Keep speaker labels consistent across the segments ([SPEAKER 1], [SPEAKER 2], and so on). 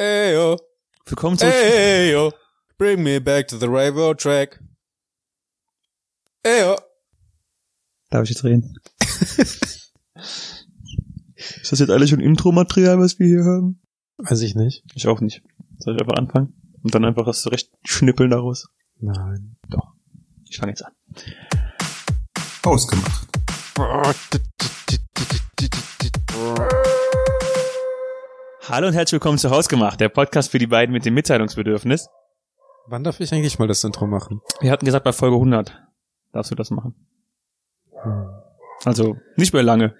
[SPEAKER 1] Ey, yo.
[SPEAKER 2] Willkommen
[SPEAKER 1] Ey, yo. Bring me back to the railroad track. Ey, yo.
[SPEAKER 2] Darf ich jetzt reden? Ist das jetzt alles schon Intro-Material, was wir hier haben?
[SPEAKER 1] Weiß ich nicht.
[SPEAKER 2] Ich auch nicht. Soll ich einfach anfangen? Und dann einfach das recht schnippeln daraus?
[SPEAKER 1] Nein.
[SPEAKER 2] Doch. Ich fange jetzt an.
[SPEAKER 1] Ausgemacht.
[SPEAKER 2] Hallo und herzlich willkommen zu Hausgemacht, der Podcast für die beiden mit dem Mitteilungsbedürfnis.
[SPEAKER 1] Wann darf ich eigentlich mal das Intro machen?
[SPEAKER 2] Wir hatten gesagt, bei Folge 100 darfst du das machen.
[SPEAKER 1] Hm.
[SPEAKER 2] Also, nicht mehr lange.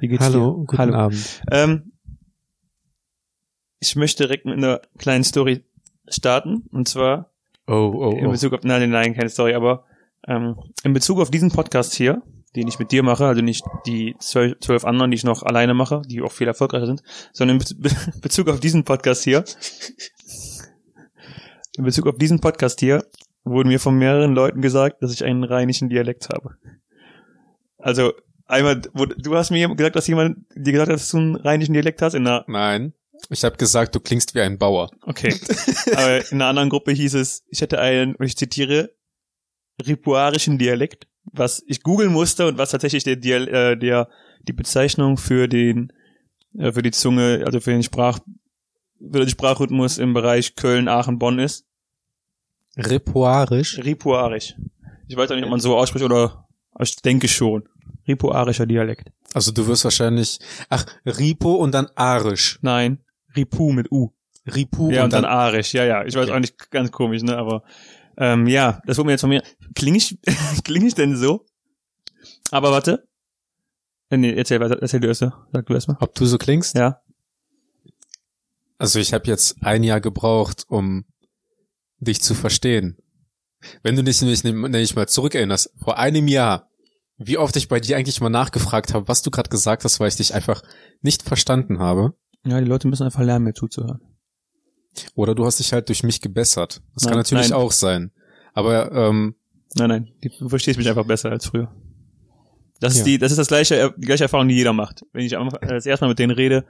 [SPEAKER 2] Wie geht's
[SPEAKER 1] Hallo,
[SPEAKER 2] dir?
[SPEAKER 1] guten
[SPEAKER 2] Hallo.
[SPEAKER 1] Abend.
[SPEAKER 2] Ähm, ich möchte direkt mit einer kleinen Story starten. Und zwar
[SPEAKER 1] Oh, oh,
[SPEAKER 2] in
[SPEAKER 1] oh.
[SPEAKER 2] Bezug auf, nein, nein, keine Story, aber ähm, in Bezug auf diesen Podcast hier, den ich mit dir mache, also nicht die zwölf, zwölf anderen, die ich noch alleine mache, die auch viel erfolgreicher sind, sondern in Be Bezug auf diesen Podcast hier, in Bezug auf diesen Podcast hier, wurden mir von mehreren Leuten gesagt, dass ich einen rheinischen Dialekt habe. Also, einmal, du hast mir gesagt, dass jemand dir gesagt hat, dass du einen rheinischen Dialekt hast, in einer
[SPEAKER 1] Nein. Ich habe gesagt, du klingst wie ein Bauer.
[SPEAKER 2] Okay. Aber in einer anderen Gruppe hieß es, ich hätte einen, und ich zitiere, ripuarischen Dialekt, was ich googeln musste und was tatsächlich der, Dial äh, der die Bezeichnung für den äh, für die Zunge, also für den Sprach für den Sprachrhythmus im Bereich Köln, Aachen, Bonn ist.
[SPEAKER 1] Repoirisch.
[SPEAKER 2] Ripuarisch. Ich weiß auch nicht, ob man so ausspricht oder ich denke schon. Ripuarischer Dialekt.
[SPEAKER 1] Also du wirst wahrscheinlich, ach, Ripo und dann Arisch.
[SPEAKER 2] Nein, Ripu mit U.
[SPEAKER 1] Ripu
[SPEAKER 2] Ja, und dann,
[SPEAKER 1] dann
[SPEAKER 2] arisch, ja, ja. Ich weiß
[SPEAKER 1] Okay.
[SPEAKER 2] auch nicht, ganz komisch, ne, aber ähm, ja, das wurde mir jetzt von mir. Kling ich, kling ich denn so? Aber warte. Äh, Nee, erzähl erzähl du erst. Sag du erst mal.
[SPEAKER 1] Ob du so klingst?
[SPEAKER 2] Ja.
[SPEAKER 1] Also ich habe jetzt ein Jahr gebraucht, um dich zu verstehen. Wenn du dich nämlich nicht mal zurückerinnerst, vor einem Jahr, wie oft ich bei dir eigentlich mal nachgefragt habe, was du gerade gesagt hast, weil ich dich einfach nicht verstanden habe.
[SPEAKER 2] Ja, die Leute müssen einfach lernen, mir zuzuhören.
[SPEAKER 1] Oder du hast dich halt durch mich gebessert. Das
[SPEAKER 2] Nein,
[SPEAKER 1] kann natürlich
[SPEAKER 2] nein.
[SPEAKER 1] auch sein. Aber ähm,
[SPEAKER 2] Nein, nein, du verstehst mich einfach besser als früher. Das ist
[SPEAKER 1] Ja.
[SPEAKER 2] die, das ist das gleiche, die gleiche Erfahrung, die jeder macht. Wenn ich äh, das erste Mal mit denen rede,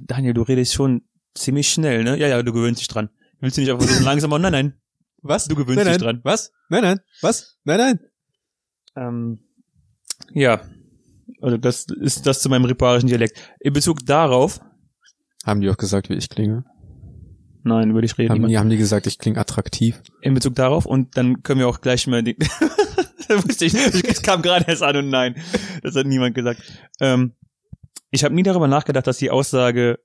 [SPEAKER 2] Daniel, du redest schon ziemlich schnell, ne? Ja, ja, du gewöhnst dich dran. Willst du nicht einfach so langsamer? Nein, nein.
[SPEAKER 1] was?
[SPEAKER 2] Du gewöhnst
[SPEAKER 1] nein,
[SPEAKER 2] dich
[SPEAKER 1] nein.
[SPEAKER 2] dran.
[SPEAKER 1] Was? Nein, nein. Was? Nein, nein.
[SPEAKER 2] Ähm, ja, also das ist das zu meinem riparischen Dialekt. In Bezug darauf,
[SPEAKER 1] Haben die auch gesagt, wie ich klinge?
[SPEAKER 2] Nein, würde ich reden.
[SPEAKER 1] Haben, die, haben die gesagt, ich klinge attraktiv?
[SPEAKER 2] In Bezug darauf und dann können wir auch gleich mal die, das wusste ich, es kam gerade erst an und nein, das hat niemand gesagt. Ähm, ich habe nie darüber nachgedacht, dass die Aussage,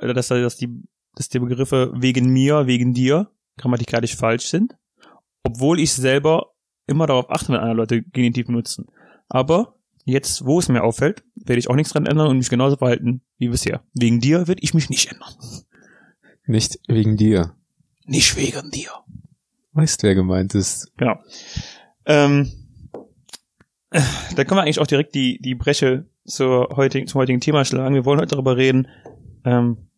[SPEAKER 2] äh, dass, dass die, dass die Begriffe wegen mir, wegen dir grammatikalisch falsch sind, obwohl ich selber immer darauf achte, wenn andere Leute Genitiv benutzen. Aber jetzt, wo es mir auffällt, werde ich auch nichts dran ändern und mich genauso verhalten wie bisher. Wegen dir werde ich mich nicht ändern.
[SPEAKER 1] Nicht wegen dir.
[SPEAKER 2] Nicht wegen dir.
[SPEAKER 1] Weißt, wer gemeint ist.
[SPEAKER 2] Genau. Ähm, äh, da können wir eigentlich auch direkt die, die Breche zur heutigen, zum heutigen Thema schlagen. Wir wollen heute darüber reden, ähm,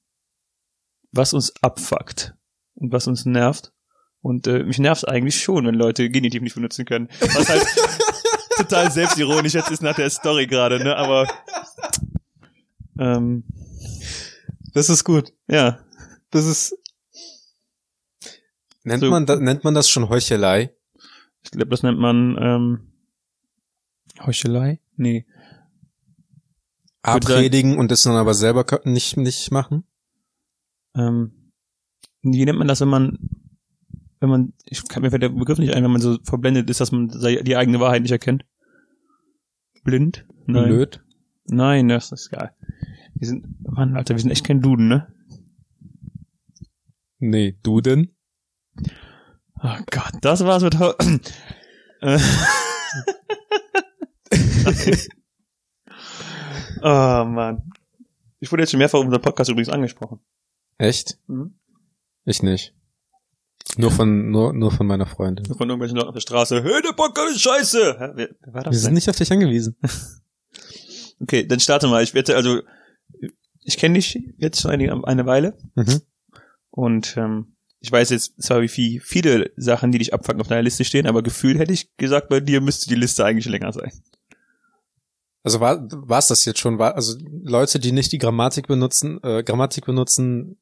[SPEAKER 2] was uns abfuckt und was uns nervt. Und äh, mich nervt eigentlich schon, wenn Leute Genitiv nicht benutzen können. Was halt total selbstironisch jetzt ist nach der Story gerade, ne? Aber ähm,
[SPEAKER 1] Das ist gut.
[SPEAKER 2] ja,
[SPEAKER 1] Das ist. Nennt,
[SPEAKER 2] So.
[SPEAKER 1] man, da, nennt man das schon Heuchelei?
[SPEAKER 2] ich glaube, das nennt man ähm, Heuchelei? Nee.
[SPEAKER 1] Abredigen und das dann aber selber nicht, nicht machen?
[SPEAKER 2] ähm, wie nennt man das, wenn man, wenn man, ich kann mir der Begriff nicht ein, wenn man so verblendet ist, dass man die eigene Wahrheit nicht erkennt. Blind? Nein.
[SPEAKER 1] Blöd.
[SPEAKER 2] Nein, das ist geil. Wir sind, Mann, Alter, wir sind echt kein Duden, ne?
[SPEAKER 1] Nee, du denn?
[SPEAKER 2] Oh Gott, das war's mit Äh. Oh Mann. Ich wurde jetzt schon mehrfach auf unserem Podcast übrigens angesprochen.
[SPEAKER 1] Echt?
[SPEAKER 2] Mhm.
[SPEAKER 1] Ich nicht. Nur von, nur, nur von meiner Freundin.
[SPEAKER 2] Von irgendwelchen Leuten auf der Straße. Hey, der Podcast ist scheiße! Hä, wer, wer war das
[SPEAKER 1] Wir
[SPEAKER 2] denn?
[SPEAKER 1] sind nicht auf dich angewiesen.
[SPEAKER 2] Okay, dann starte mal. Ich wette, also ich kenne dich jetzt schon eine, eine Weile
[SPEAKER 1] Mhm.
[SPEAKER 2] Und ähm, ich weiß jetzt zwar, wie viel, viele Sachen, die dich abfucken, auf deiner Liste stehen, aber gefühlt hätte ich gesagt, bei dir müsste die Liste eigentlich länger sein.
[SPEAKER 1] Also war war's das jetzt schon? War, also Leute, die nicht die Grammatik benutzen, äh, Grammatik benutzen,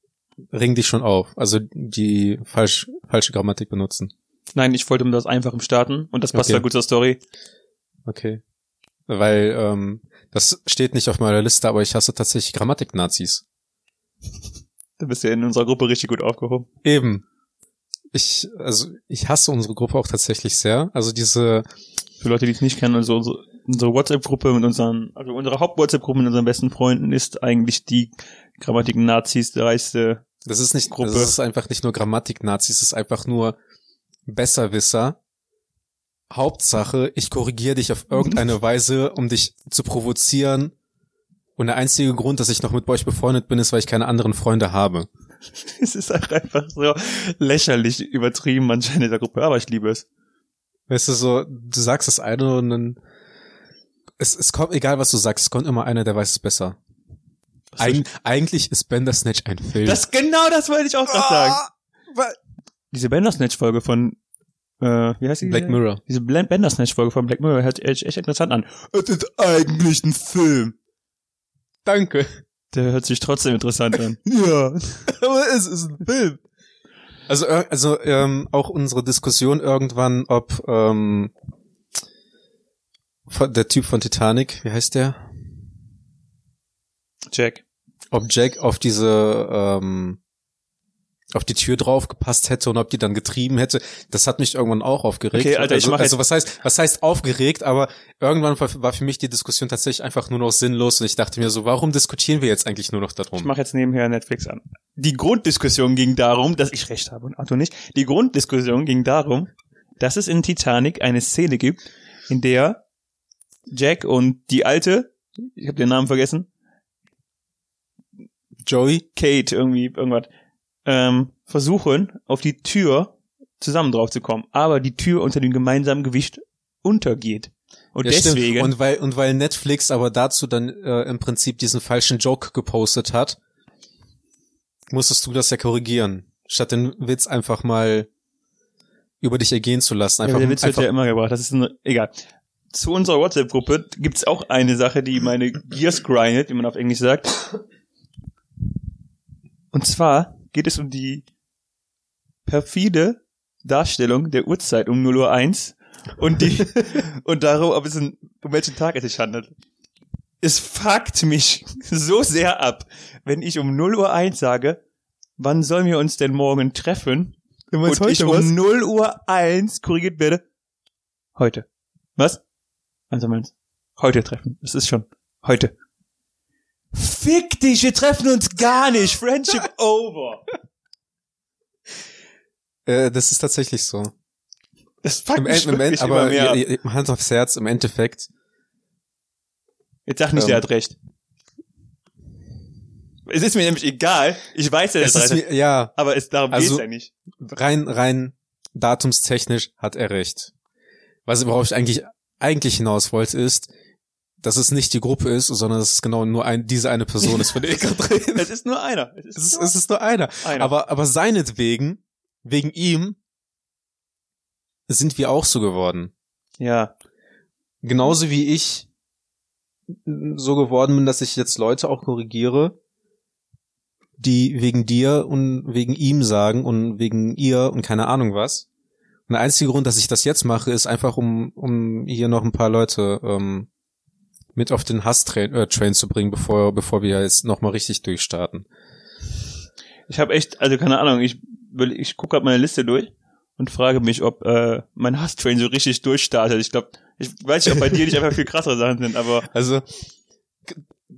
[SPEAKER 1] ringen dich schon auf. Also die falsch, falsche Grammatik benutzen.
[SPEAKER 2] Nein, ich wollte mit das Einfachem starten und das passt
[SPEAKER 1] Okay.
[SPEAKER 2] ja gut zur Story.
[SPEAKER 1] Okay. Weil ähm, das steht nicht auf meiner Liste, aber ich hasse tatsächlich Grammatik-Nazis.
[SPEAKER 2] Du bist ja in unserer Gruppe richtig gut aufgehoben.
[SPEAKER 1] Eben. Ich, also ich hasse unsere Gruppe auch tatsächlich sehr. Also diese,
[SPEAKER 2] Für Leute, die es nicht kennen, also unsere, unsere WhatsApp-Gruppe mit unseren, also unsere Haupt-WhatsApp-Gruppe mit unseren besten Freunden ist eigentlich die Grammatik-Nazis, reichste.
[SPEAKER 1] das ist nicht,
[SPEAKER 2] Gruppe.
[SPEAKER 1] das ist einfach nicht nur Grammatik-Nazis, es ist einfach nur Besserwisser. Hauptsache, ich korrigiere dich auf irgendeine Weise, um dich zu provozieren. Und der einzige Grund, dass ich noch mit euch befreundet bin, ist, weil ich keine anderen Freunde habe.
[SPEAKER 2] Es ist auch einfach so lächerlich übertrieben manchmal in dieser Gruppe, aber ich liebe es.
[SPEAKER 1] Weißt du, so, du sagst das eine und dann, es, es kommt, egal was du sagst, es kommt immer einer, der weiß es besser. Eig eigentlich ist Bandersnatch ein Film.
[SPEAKER 2] Das genau das wollte ich auch gerade sagen.
[SPEAKER 1] wa-
[SPEAKER 2] Diese Bandersnatch-Folge von, äh, wie heißt die?
[SPEAKER 1] Black Mirror.
[SPEAKER 2] Diese Bandersnatch-Folge von Black Mirror hört echt, echt interessant an. Es ist eigentlich ein Film.
[SPEAKER 1] Danke.
[SPEAKER 2] Der hört sich trotzdem interessant an.
[SPEAKER 1] Ja. Aber es ist ein Film. Also, ir- also ähm, auch unsere Diskussion irgendwann, ob ähm, der Typ von Titanic, wie heißt der?
[SPEAKER 2] Jack.
[SPEAKER 1] Ob Jack auf diese ähm, auf die Tür drauf gepasst hätte und ob die dann getrieben hätte, das hat mich irgendwann auch aufgeregt.
[SPEAKER 2] Okay, Alter, ich
[SPEAKER 1] also,
[SPEAKER 2] mach
[SPEAKER 1] also was heißt, was heißt aufgeregt, aber irgendwann war, für mich die Diskussion tatsächlich einfach nur noch sinnlos und ich dachte mir so, warum diskutieren wir jetzt eigentlich nur noch
[SPEAKER 2] Ich
[SPEAKER 1] darum?
[SPEAKER 2] mache jetzt nebenher Netflix an. Die Grunddiskussion ging darum, dass ich recht habe und Arthur nicht. Die Grunddiskussion ging darum, dass es in Titanic eine Szene gibt, in der Jack und die alte, ich habe den Namen vergessen,
[SPEAKER 1] Joey?
[SPEAKER 2] Kate irgendwie irgendwas, ähm, versuchen auf die Tür zusammen drauf zu kommen, aber die Tür unter dem gemeinsamen Gewicht untergeht. Und
[SPEAKER 1] Ja, stimmt.
[SPEAKER 2] deswegen
[SPEAKER 1] Und weil, und weil Netflix aber dazu dann äh, im Prinzip diesen falschen Joke gepostet hat, musstest du das ja korrigieren. Statt den Witz einfach mal über dich ergehen zu lassen.
[SPEAKER 2] Ja,
[SPEAKER 1] Einfach,
[SPEAKER 2] aber der Witz wird ja immer gebracht. Das ist ein, egal. Zu unserer WhatsApp-Gruppe gibt's auch eine Sache, die meine Gears grindet, wie man auf Englisch sagt. Und zwar geht es um die perfide Darstellung der Uhrzeit um 0 Uhr 1 und die, und darum, ob es ein, um welchen Tag es sich handelt. Es fuckt mich so sehr ab, wenn ich um 0 Uhr 1 sage, wann sollen wir uns denn morgen treffen?
[SPEAKER 1] du
[SPEAKER 2] und ich um 0 Uhr 1 korrigiert werde. Heute. Was? Also meinst Heute treffen. Es ist schon heute. Fick dich, wir treffen uns gar nicht. Friendship over.
[SPEAKER 1] Äh, das ist tatsächlich so.
[SPEAKER 2] Das fuckt
[SPEAKER 1] Im,
[SPEAKER 2] mich
[SPEAKER 1] End- im
[SPEAKER 2] wirklich
[SPEAKER 1] End,
[SPEAKER 2] immer
[SPEAKER 1] aber
[SPEAKER 2] mehr
[SPEAKER 1] ja,
[SPEAKER 2] ab.
[SPEAKER 1] ja, Hand aufs Herz, im Endeffekt.
[SPEAKER 2] Jetzt sag nicht,
[SPEAKER 1] ähm,
[SPEAKER 2] der hat recht. Es ist mir nämlich egal. Ich weiß, er
[SPEAKER 1] Es
[SPEAKER 2] hat
[SPEAKER 1] ist
[SPEAKER 2] recht.
[SPEAKER 1] ja,
[SPEAKER 2] Aber es, darum
[SPEAKER 1] Also-
[SPEAKER 2] geht's ja nicht.
[SPEAKER 1] rein, rein datumstechnisch hat er recht. Was worauf ich eigentlich, eigentlich hinaus wollte, ist, dass es nicht die Gruppe ist, sondern dass es genau nur ein, diese eine Person ist, von der ich gerade rede.
[SPEAKER 2] Es ist nur einer. Es ist,
[SPEAKER 1] Es ist,
[SPEAKER 2] nur
[SPEAKER 1] es ist nur einer.
[SPEAKER 2] einer.
[SPEAKER 1] Aber, aber seinetwegen, wegen ihm, sind wir auch so geworden.
[SPEAKER 2] ja.
[SPEAKER 1] Genauso wie ich so geworden bin, dass ich jetzt Leute auch korrigiere, die wegen dir und wegen ihm sagen und wegen ihr und keine Ahnung was. Und der einzige Grund, dass ich das jetzt mache, ist einfach, um, um hier noch ein paar Leute ähm, mit auf den Hass-Train äh, Train zu bringen, bevor, bevor wir jetzt nochmal richtig durchstarten.
[SPEAKER 2] Ich habe echt, also keine Ahnung, ich, will- ich gucke gerade meine Liste durch und frage mich, ob äh, mein Hasstrain so richtig durchstartet. Ich glaube, ich weiß nicht, ob bei dir nicht einfach viel krassere Sachen sind, aber
[SPEAKER 1] Also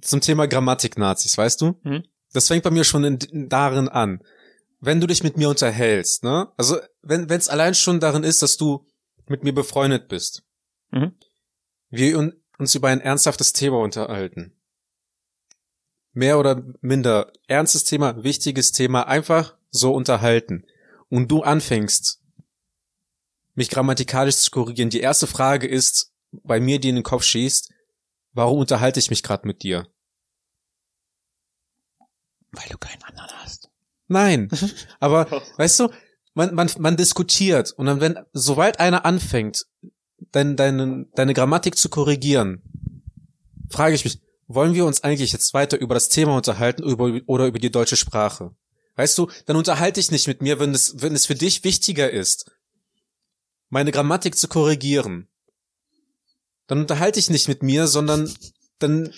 [SPEAKER 1] zum Thema Grammatik-Nazis, weißt du?
[SPEAKER 2] Mhm.
[SPEAKER 1] Das fängt bei mir schon in, in darin an. Wenn du dich mit mir unterhältst, ne? Also wenn es allein schon darin ist, dass du mit mir befreundet bist,
[SPEAKER 2] Mhm.
[SPEAKER 1] wir uns über ein ernsthaftes Thema unterhalten. Mehr oder minder ernstes Thema, wichtiges Thema, einfach so unterhalten. Und du anfängst, mich grammatikalisch zu korrigieren. Die erste Frage ist, bei mir, die in den Kopf schießt, warum unterhalte ich mich gerade mit dir?
[SPEAKER 2] weil du keinen anderen hast.
[SPEAKER 1] Nein. Aber weißt du, man, man, man diskutiert und dann, wenn, sobald einer anfängt, dein, deine, deine Grammatik zu korrigieren, frage ich mich, wollen wir uns eigentlich jetzt weiter über das Thema unterhalten über, oder über die deutsche Sprache? Weißt du, dann unterhalte ich nicht mit mir, wenn es, wenn es für dich wichtiger ist, meine Grammatik zu korrigieren. Dann unterhalte ich nicht mit mir, sondern dann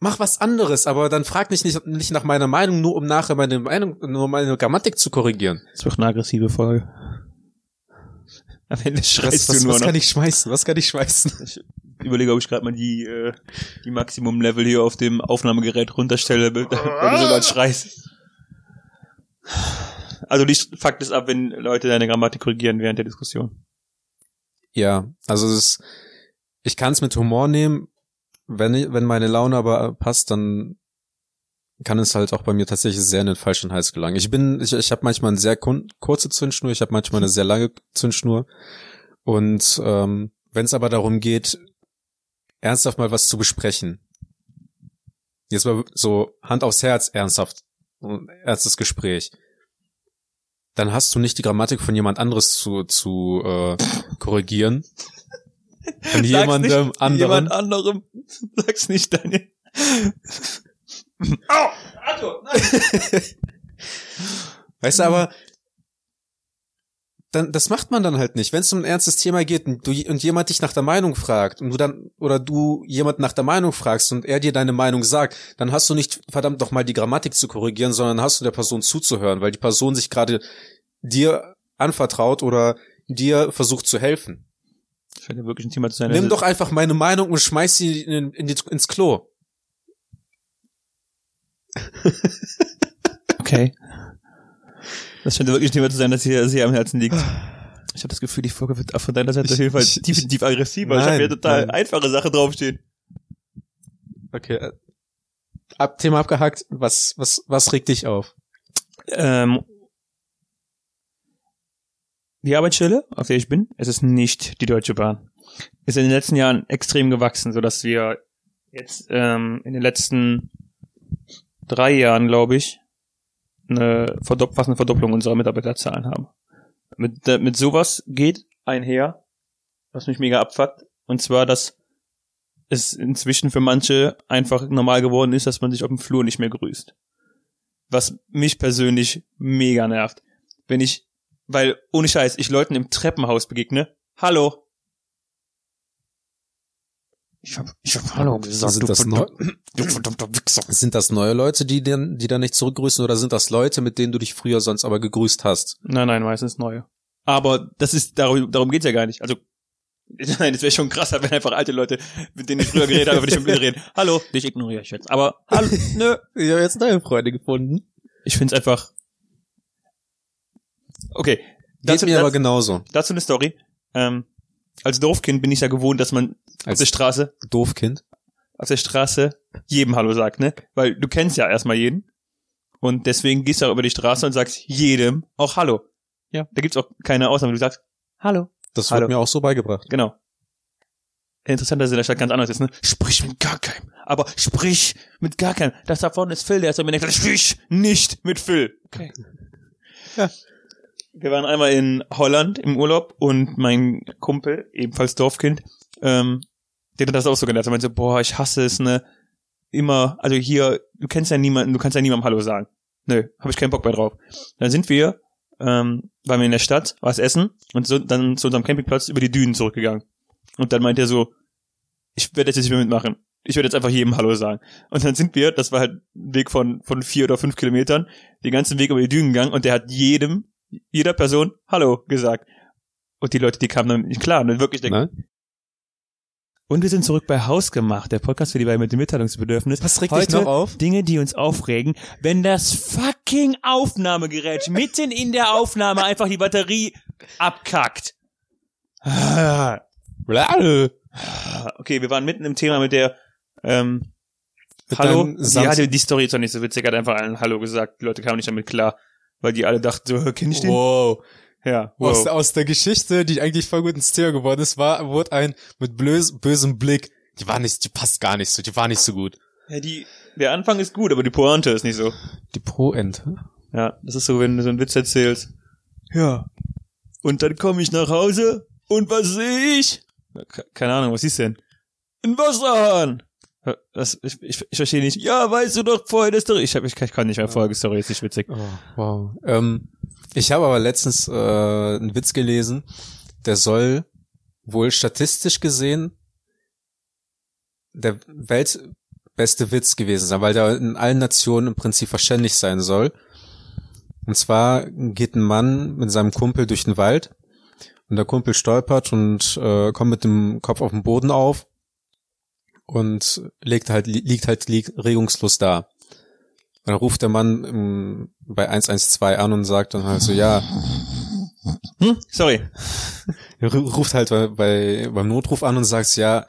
[SPEAKER 1] mach was anderes, aber dann frag mich nicht, nicht nach meiner Meinung, nur um nachher meine Meinung, nur meine Grammatik zu korrigieren.
[SPEAKER 2] Das wird eine aggressive Folge. Am Ende schreist
[SPEAKER 1] Was, was,
[SPEAKER 2] du nur
[SPEAKER 1] was
[SPEAKER 2] noch.
[SPEAKER 1] kann ich schmeißen? Was kann ich schmeißen?
[SPEAKER 2] Ich überlege, ob ich gerade mal die, äh, die Maximum-Level hier auf dem Aufnahmegerät runterstelle, weil du sogar schreist. Also die Fakt ist ab, wenn Leute deine Grammatik korrigieren während der Diskussion.
[SPEAKER 1] Ja, also es ist, ich kann es mit Humor nehmen, wenn, ich- wenn meine Laune aber passt, dann kann es halt auch bei mir tatsächlich sehr in den falschen Hals gelangen. Ich bin, ich, ich habe manchmal eine sehr kurze Zündschnur, ich habe manchmal eine sehr lange Zündschnur. Und ähm, wenn es aber darum geht, ernsthaft mal was zu besprechen, jetzt mal so Hand aufs Herz, ernsthaft, ein ernstes Gespräch, dann hast du nicht die Grammatik von jemand anderes zu, zu äh, korrigieren. Von jemandem
[SPEAKER 2] nicht,
[SPEAKER 1] anderen.
[SPEAKER 2] Jemand anderem. Sag's nicht, Daniel. Au! Arthur, nein!
[SPEAKER 1] Weißt du, aber dann, das macht man dann halt nicht. Wenn es um ein ernstes Thema geht und, du, und jemand dich nach der Meinung fragt und du dann, oder du jemand nach der Meinung fragst und er dir deine Meinung sagt, dann hast du nicht verdammt doch mal die Grammatik zu korrigieren, sondern hast du der Person zuzuhören, weil die Person sich gerade dir anvertraut oder dir versucht zu helfen.
[SPEAKER 2] Scheint ja wirklich ein Thema zu sein.
[SPEAKER 1] Nimm doch einfach meine Meinung und schmeiß sie in, in die, ins Klo.
[SPEAKER 2] Okay. Das scheint wirklich ein Thema zu sein, das hier sehr am Herzen liegt. Ich habe das Gefühl, die Folge wird von deiner Seite
[SPEAKER 1] Ich-
[SPEAKER 2] auf jeden Fall
[SPEAKER 1] ich-
[SPEAKER 2] definitiv aggressiver. ich habe
[SPEAKER 1] Nein,
[SPEAKER 2] hier total
[SPEAKER 1] nein.
[SPEAKER 2] einfache Sache draufstehen.
[SPEAKER 1] Okay. äh, Ab, Thema abgehakt. Was, was, was regt dich auf?
[SPEAKER 2] Ähm, die Arbeitsstelle, auf der ich bin, es ist nicht die Deutsche Bahn. Ist in den letzten Jahren extrem gewachsen, so dass wir jetzt ähm, in den letzten drei Jahren, glaube ich, eine verdopp fast eine Verdopplung unserer Mitarbeiterzahlen haben. Mit, äh, mit sowas geht einher, was mich mega abfuckt, und zwar, dass es inzwischen für manche einfach normal geworden ist, dass man sich auf dem Flur nicht mehr grüßt was mich persönlich mega nervt. Wenn ich, weil, ohne Scheiß, ich Leuten im Treppenhaus begegne. Hallo. Ich hab, ich hab Hallo gesagt,
[SPEAKER 1] Sind
[SPEAKER 2] du,
[SPEAKER 1] das,
[SPEAKER 2] verdammt- du verdammter Wichser.
[SPEAKER 1] sind das neue Leute, die dann, die dann nicht zurückgrüßen oder sind das Leute, mit denen du dich früher sonst aber gegrüßt hast?
[SPEAKER 2] Nein, nein, meistens neue. Aber das ist, darum, darum geht's ja gar nicht. Also, nein, das wäre schon krasser, wenn einfach alte Leute, mit denen ich früher geredet habe, nicht mit mir reden. Hallo, dich ignoriere ich jetzt. Aber, hallo, nö,
[SPEAKER 1] Ich habe jetzt neue Freunde gefunden.
[SPEAKER 2] ich find's einfach, okay.
[SPEAKER 1] Geht
[SPEAKER 2] Dazu-
[SPEAKER 1] mir aber
[SPEAKER 2] dazu-
[SPEAKER 1] genauso.
[SPEAKER 2] Dazu eine Story. Ähm, als Dorfkind bin ich ja gewohnt, dass man auf
[SPEAKER 1] Als
[SPEAKER 2] der Straße,
[SPEAKER 1] Doofkind.
[SPEAKER 2] auf der Straße jedem Hallo sagt, ne? Weil du kennst ja erstmal jeden. Und deswegen gehst du auch über die Straße und sagst jedem auch Hallo. Ja. Da gibt's auch keine Ausnahme. Du sagst Hallo.
[SPEAKER 1] Das
[SPEAKER 2] Hallo.
[SPEAKER 1] wird mir auch so beigebracht.
[SPEAKER 2] Genau. Interessant, dass es in der Stadt ganz anders ist, ne? Sprich mit gar keinem. Aber sprich mit gar keinem. Das da vorne ist Phil, der ist mir denkt, sprich nicht mit Phil. Okay.
[SPEAKER 1] Ja.
[SPEAKER 2] Wir waren einmal in Holland im Urlaub und mein Kumpel, ebenfalls Dorfkind, ähm, der hat das auch so gelernt. Er meinte so, boah, ich hasse es, ne? Immer, also hier, du kennst ja niemanden, du kannst ja niemandem Hallo sagen. Nö, habe ich keinen Bock mehr drauf. Dann sind wir, ähm, waren wir in der Stadt, was essen und so, dann zu unserem Campingplatz über die Dünen zurückgegangen. Und dann meint er so, ich werde jetzt nicht mehr mitmachen. Ich werde jetzt einfach jedem Hallo sagen. Und dann sind wir, das war halt ein Weg von, von vier oder fünf Kilometern, den ganzen Weg über die Dünen gegangen und der hat jedem, jeder Person Hallo gesagt. Und die Leute, die kamen dann nicht klar. Und dann wirklich der,
[SPEAKER 1] Ne?
[SPEAKER 2] Und wir sind zurück bei Hausgemacht, der Podcast für die beiden mit dem Mitteilungsbedürfnis.
[SPEAKER 1] Was regt
[SPEAKER 2] Heute
[SPEAKER 1] dich noch auf?
[SPEAKER 2] Dinge, die uns aufregen, wenn das fucking Aufnahmegerät mitten in der Aufnahme einfach die Batterie abkackt. Okay, wir waren mitten im Thema mit der ähm,
[SPEAKER 1] Mit
[SPEAKER 2] Hallo.
[SPEAKER 1] Samst-
[SPEAKER 2] hatte die Story jetzt noch nicht so witzig, hat einfach allen Hallo gesagt. Die Leute kamen nicht damit klar, weil die alle dachten so, kenn ich den?
[SPEAKER 1] Wow.
[SPEAKER 2] Ja,
[SPEAKER 1] Aus,
[SPEAKER 2] wow.
[SPEAKER 1] der- aus der Geschichte, die eigentlich voll gut ins Thema geworden ist, war, wurde ein mit blös, bösem Blick. Die war nicht, die passt gar nicht so, die war nicht so gut.
[SPEAKER 2] ja, die, der Anfang ist gut, aber die Pointe ist nicht so.
[SPEAKER 1] Die Pro-Ente.
[SPEAKER 2] Ja, das ist so, wenn du so einen Witz erzählst. Ja. Und dann komme ich nach Hause und was sehe ich? Ke- Keine Ahnung, was ist denn? Ein Wasserhahn. Das, ich, ich, ich verstehe nicht. Ja, weißt du doch Folge Story. Ich, hab, ich, ich kann nicht mehr Folge Story, ist nicht witzig.
[SPEAKER 1] Oh, wow. Ähm, ich habe aber letztens äh, einen Witz gelesen, der soll wohl statistisch gesehen der weltbeste Witz gewesen sein, weil der in allen Nationen im Prinzip verständlich sein soll. Und zwar geht ein Mann mit seinem Kumpel durch den Wald und der Kumpel stolpert und äh, kommt mit dem Kopf auf den Boden auf und legt halt, liegt halt regungslos da. Und dann ruft der Mann im, bei 112 an und sagt dann halt so, ja.
[SPEAKER 2] Hm? Sorry.
[SPEAKER 1] Er ruft halt bei, bei, beim Notruf an und sagt, ja,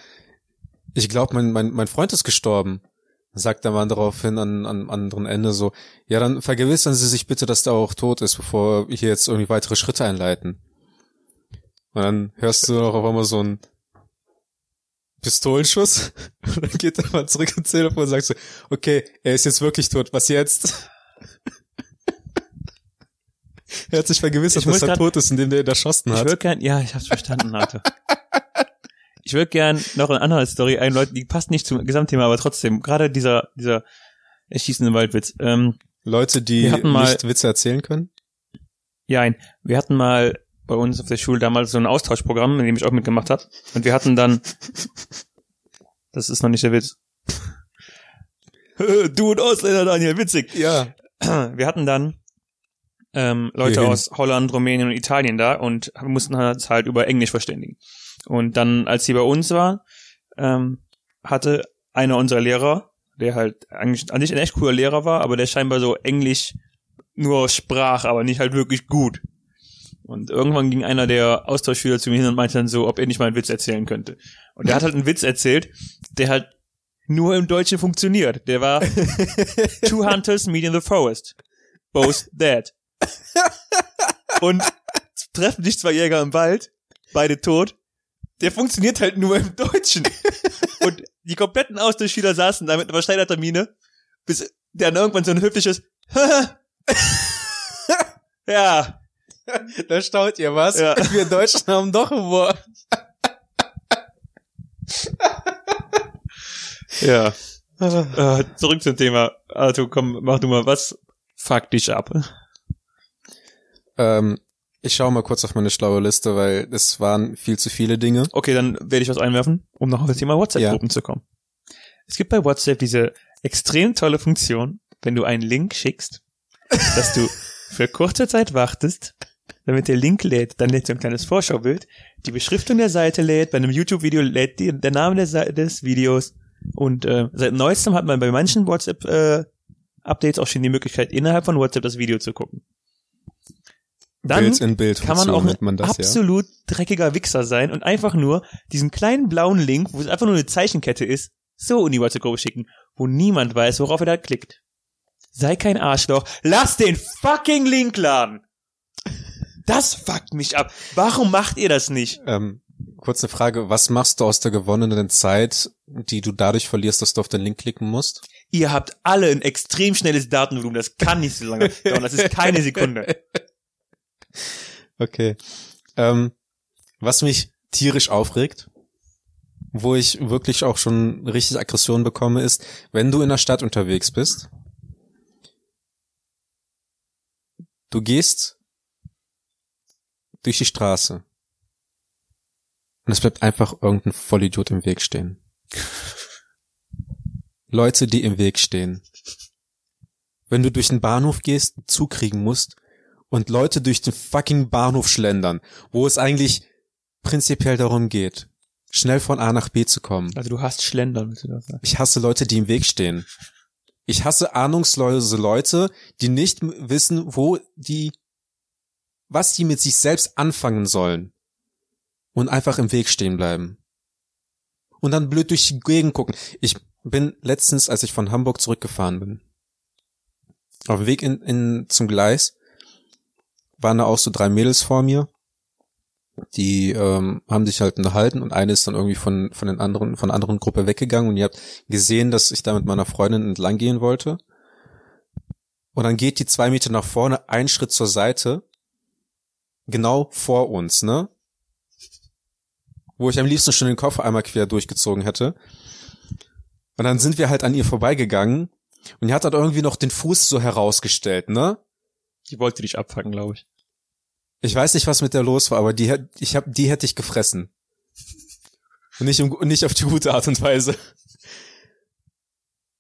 [SPEAKER 1] ich glaube, mein, mein, mein Freund ist gestorben. Sagt der Mann daraufhin an, an anderen Ende so, ja, dann vergewissern Sie sich bitte, dass der auch tot ist, bevor wir hier jetzt irgendwie weitere Schritte einleiten. Und dann hörst du auch auf einmal so ein Pistolenschuss. Und dann geht er mal zurück ins Telefon und sagt so, okay, er ist jetzt wirklich tot, was jetzt? er hat sich vergewissert, dass er grad, tot ist, indem der ihn erschossen hat.
[SPEAKER 2] Ich würde gern, ja, ich hab's verstanden, Alter. ich würde gern noch eine andere Story einläuten, die passt nicht zum Gesamtthema, aber trotzdem, gerade dieser, dieser erschießende Waldwitz. Ähm,
[SPEAKER 1] Leute, die mal, nicht Witze erzählen können?
[SPEAKER 2] Ja, wir hatten mal bei uns auf der Schule damals so ein Austauschprogramm, in dem ich auch mitgemacht habe. Und wir hatten dann, das ist noch nicht der Witz. du und Ausländer, Daniel, witzig.
[SPEAKER 1] Ja.
[SPEAKER 2] Wir hatten dann ähm, Leute Hierhin. aus Holland, Rumänien und Italien da und mussten uns halt über Englisch verständigen. Und dann, als sie bei uns war, ähm, hatte einer unserer Lehrer, der halt eigentlich an sich ein echt cooler Lehrer war, aber der scheinbar so Englisch nur sprach, aber nicht halt wirklich gut. Und irgendwann ging einer der Austauschschüler zu mir hin und meinte dann so, ob er nicht mal einen Witz erzählen könnte. Und der hat halt einen Witz erzählt, der halt nur im Deutschen funktioniert. Der war Two Hunters meet in the forest. Both dead. Und treffen sich zwei Jäger im Wald, beide tot. Der funktioniert halt nur im Deutschen. Und die kompletten Austauschschüler saßen da mit einer versteinerter Miene, bis der dann irgendwann so ein höfliches Ja,
[SPEAKER 1] da staut ihr was. Ja. Wir Deutschen haben doch Humor.
[SPEAKER 2] ja. Äh, zurück zum Thema. Arthur, komm, mach du mal, was fuck dich ab?
[SPEAKER 1] Ähm, ich schaue mal kurz auf meine schlaue Liste, weil es waren viel zu viele Dinge.
[SPEAKER 2] Okay, dann werde ich was einwerfen, um noch auf das Thema WhatsApp-Gruppen ja. zu kommen. Es gibt bei WhatsApp diese extrem tolle Funktion, wenn du einen Link schickst, dass du für kurze Zeit wartest, damit der Link lädt, dann lädt so ein kleines Vorschaubild, die Beschriftung der Seite lädt, bei einem YouTube-Video lädt die, der Name des, des Videos und äh, seit neuestem hat man bei manchen WhatsApp-Updates äh, auch schon die Möglichkeit, innerhalb von WhatsApp das Video zu gucken. Dann Bild in Bild kann man auch ein man das, absolut ja. dreckiger Wichser sein und einfach nur diesen kleinen blauen Link, wo es einfach nur eine Zeichenkette ist, so in die WhatsApp-Gruppe schicken, wo niemand weiß, worauf er da klickt. Sei kein Arschloch, lass den fucking Link laden! Das fuckt mich ab. Warum macht ihr das nicht?
[SPEAKER 1] Ähm, kurze Frage, was machst du aus der gewonnenen Zeit, die du dadurch verlierst, dass du auf den Link klicken musst?
[SPEAKER 2] Ihr habt alle ein extrem schnelles Datenvolumen, das kann nicht so lange dauern, das ist keine Sekunde.
[SPEAKER 1] Okay. Ähm, was mich tierisch aufregt, wo ich wirklich auch schon richtig Aggression bekomme, ist, wenn du in der Stadt unterwegs bist, du gehst durch die Straße. Und es bleibt einfach irgendein Vollidiot im Weg stehen. Leute, die im Weg stehen. Wenn du durch den Bahnhof gehst, einen Zug kriegen musst und Leute durch den fucking Bahnhof schlendern, wo es eigentlich prinzipiell darum geht, schnell von A nach B zu kommen.
[SPEAKER 2] Also du hast Schlendern, willst du das sagen?
[SPEAKER 1] Ich hasse Leute, die im Weg stehen. Ich hasse ahnungslose Leute, die nicht wissen, wo die was die mit sich selbst anfangen sollen und einfach im Weg stehen bleiben. Und dann blöd durch die Gegend gucken. Ich bin letztens, als ich von Hamburg zurückgefahren bin, auf dem Weg in, in, zum Gleis, waren da auch so drei Mädels vor mir, die ähm, haben sich halt unterhalten und eine ist dann irgendwie von von den anderen von der anderen Gruppe weggegangen und ihr habt gesehen, dass ich da mit meiner Freundin entlang gehen wollte. Und dann geht die zwei Meter nach vorne, einen Schritt zur Seite genau vor uns, ne? Wo ich am liebsten schon den Kopf einmal quer durchgezogen hätte. Und dann sind wir halt an ihr vorbeigegangen und die hat dann irgendwie noch den Fuß so herausgestellt, ne?
[SPEAKER 2] Die wollte dich abfangen, glaube ich.
[SPEAKER 1] Ich weiß nicht, was mit der los war, aber die, ich hab, die hätte ich gefressen. Und nicht, um- und nicht auf die gute Art und Weise.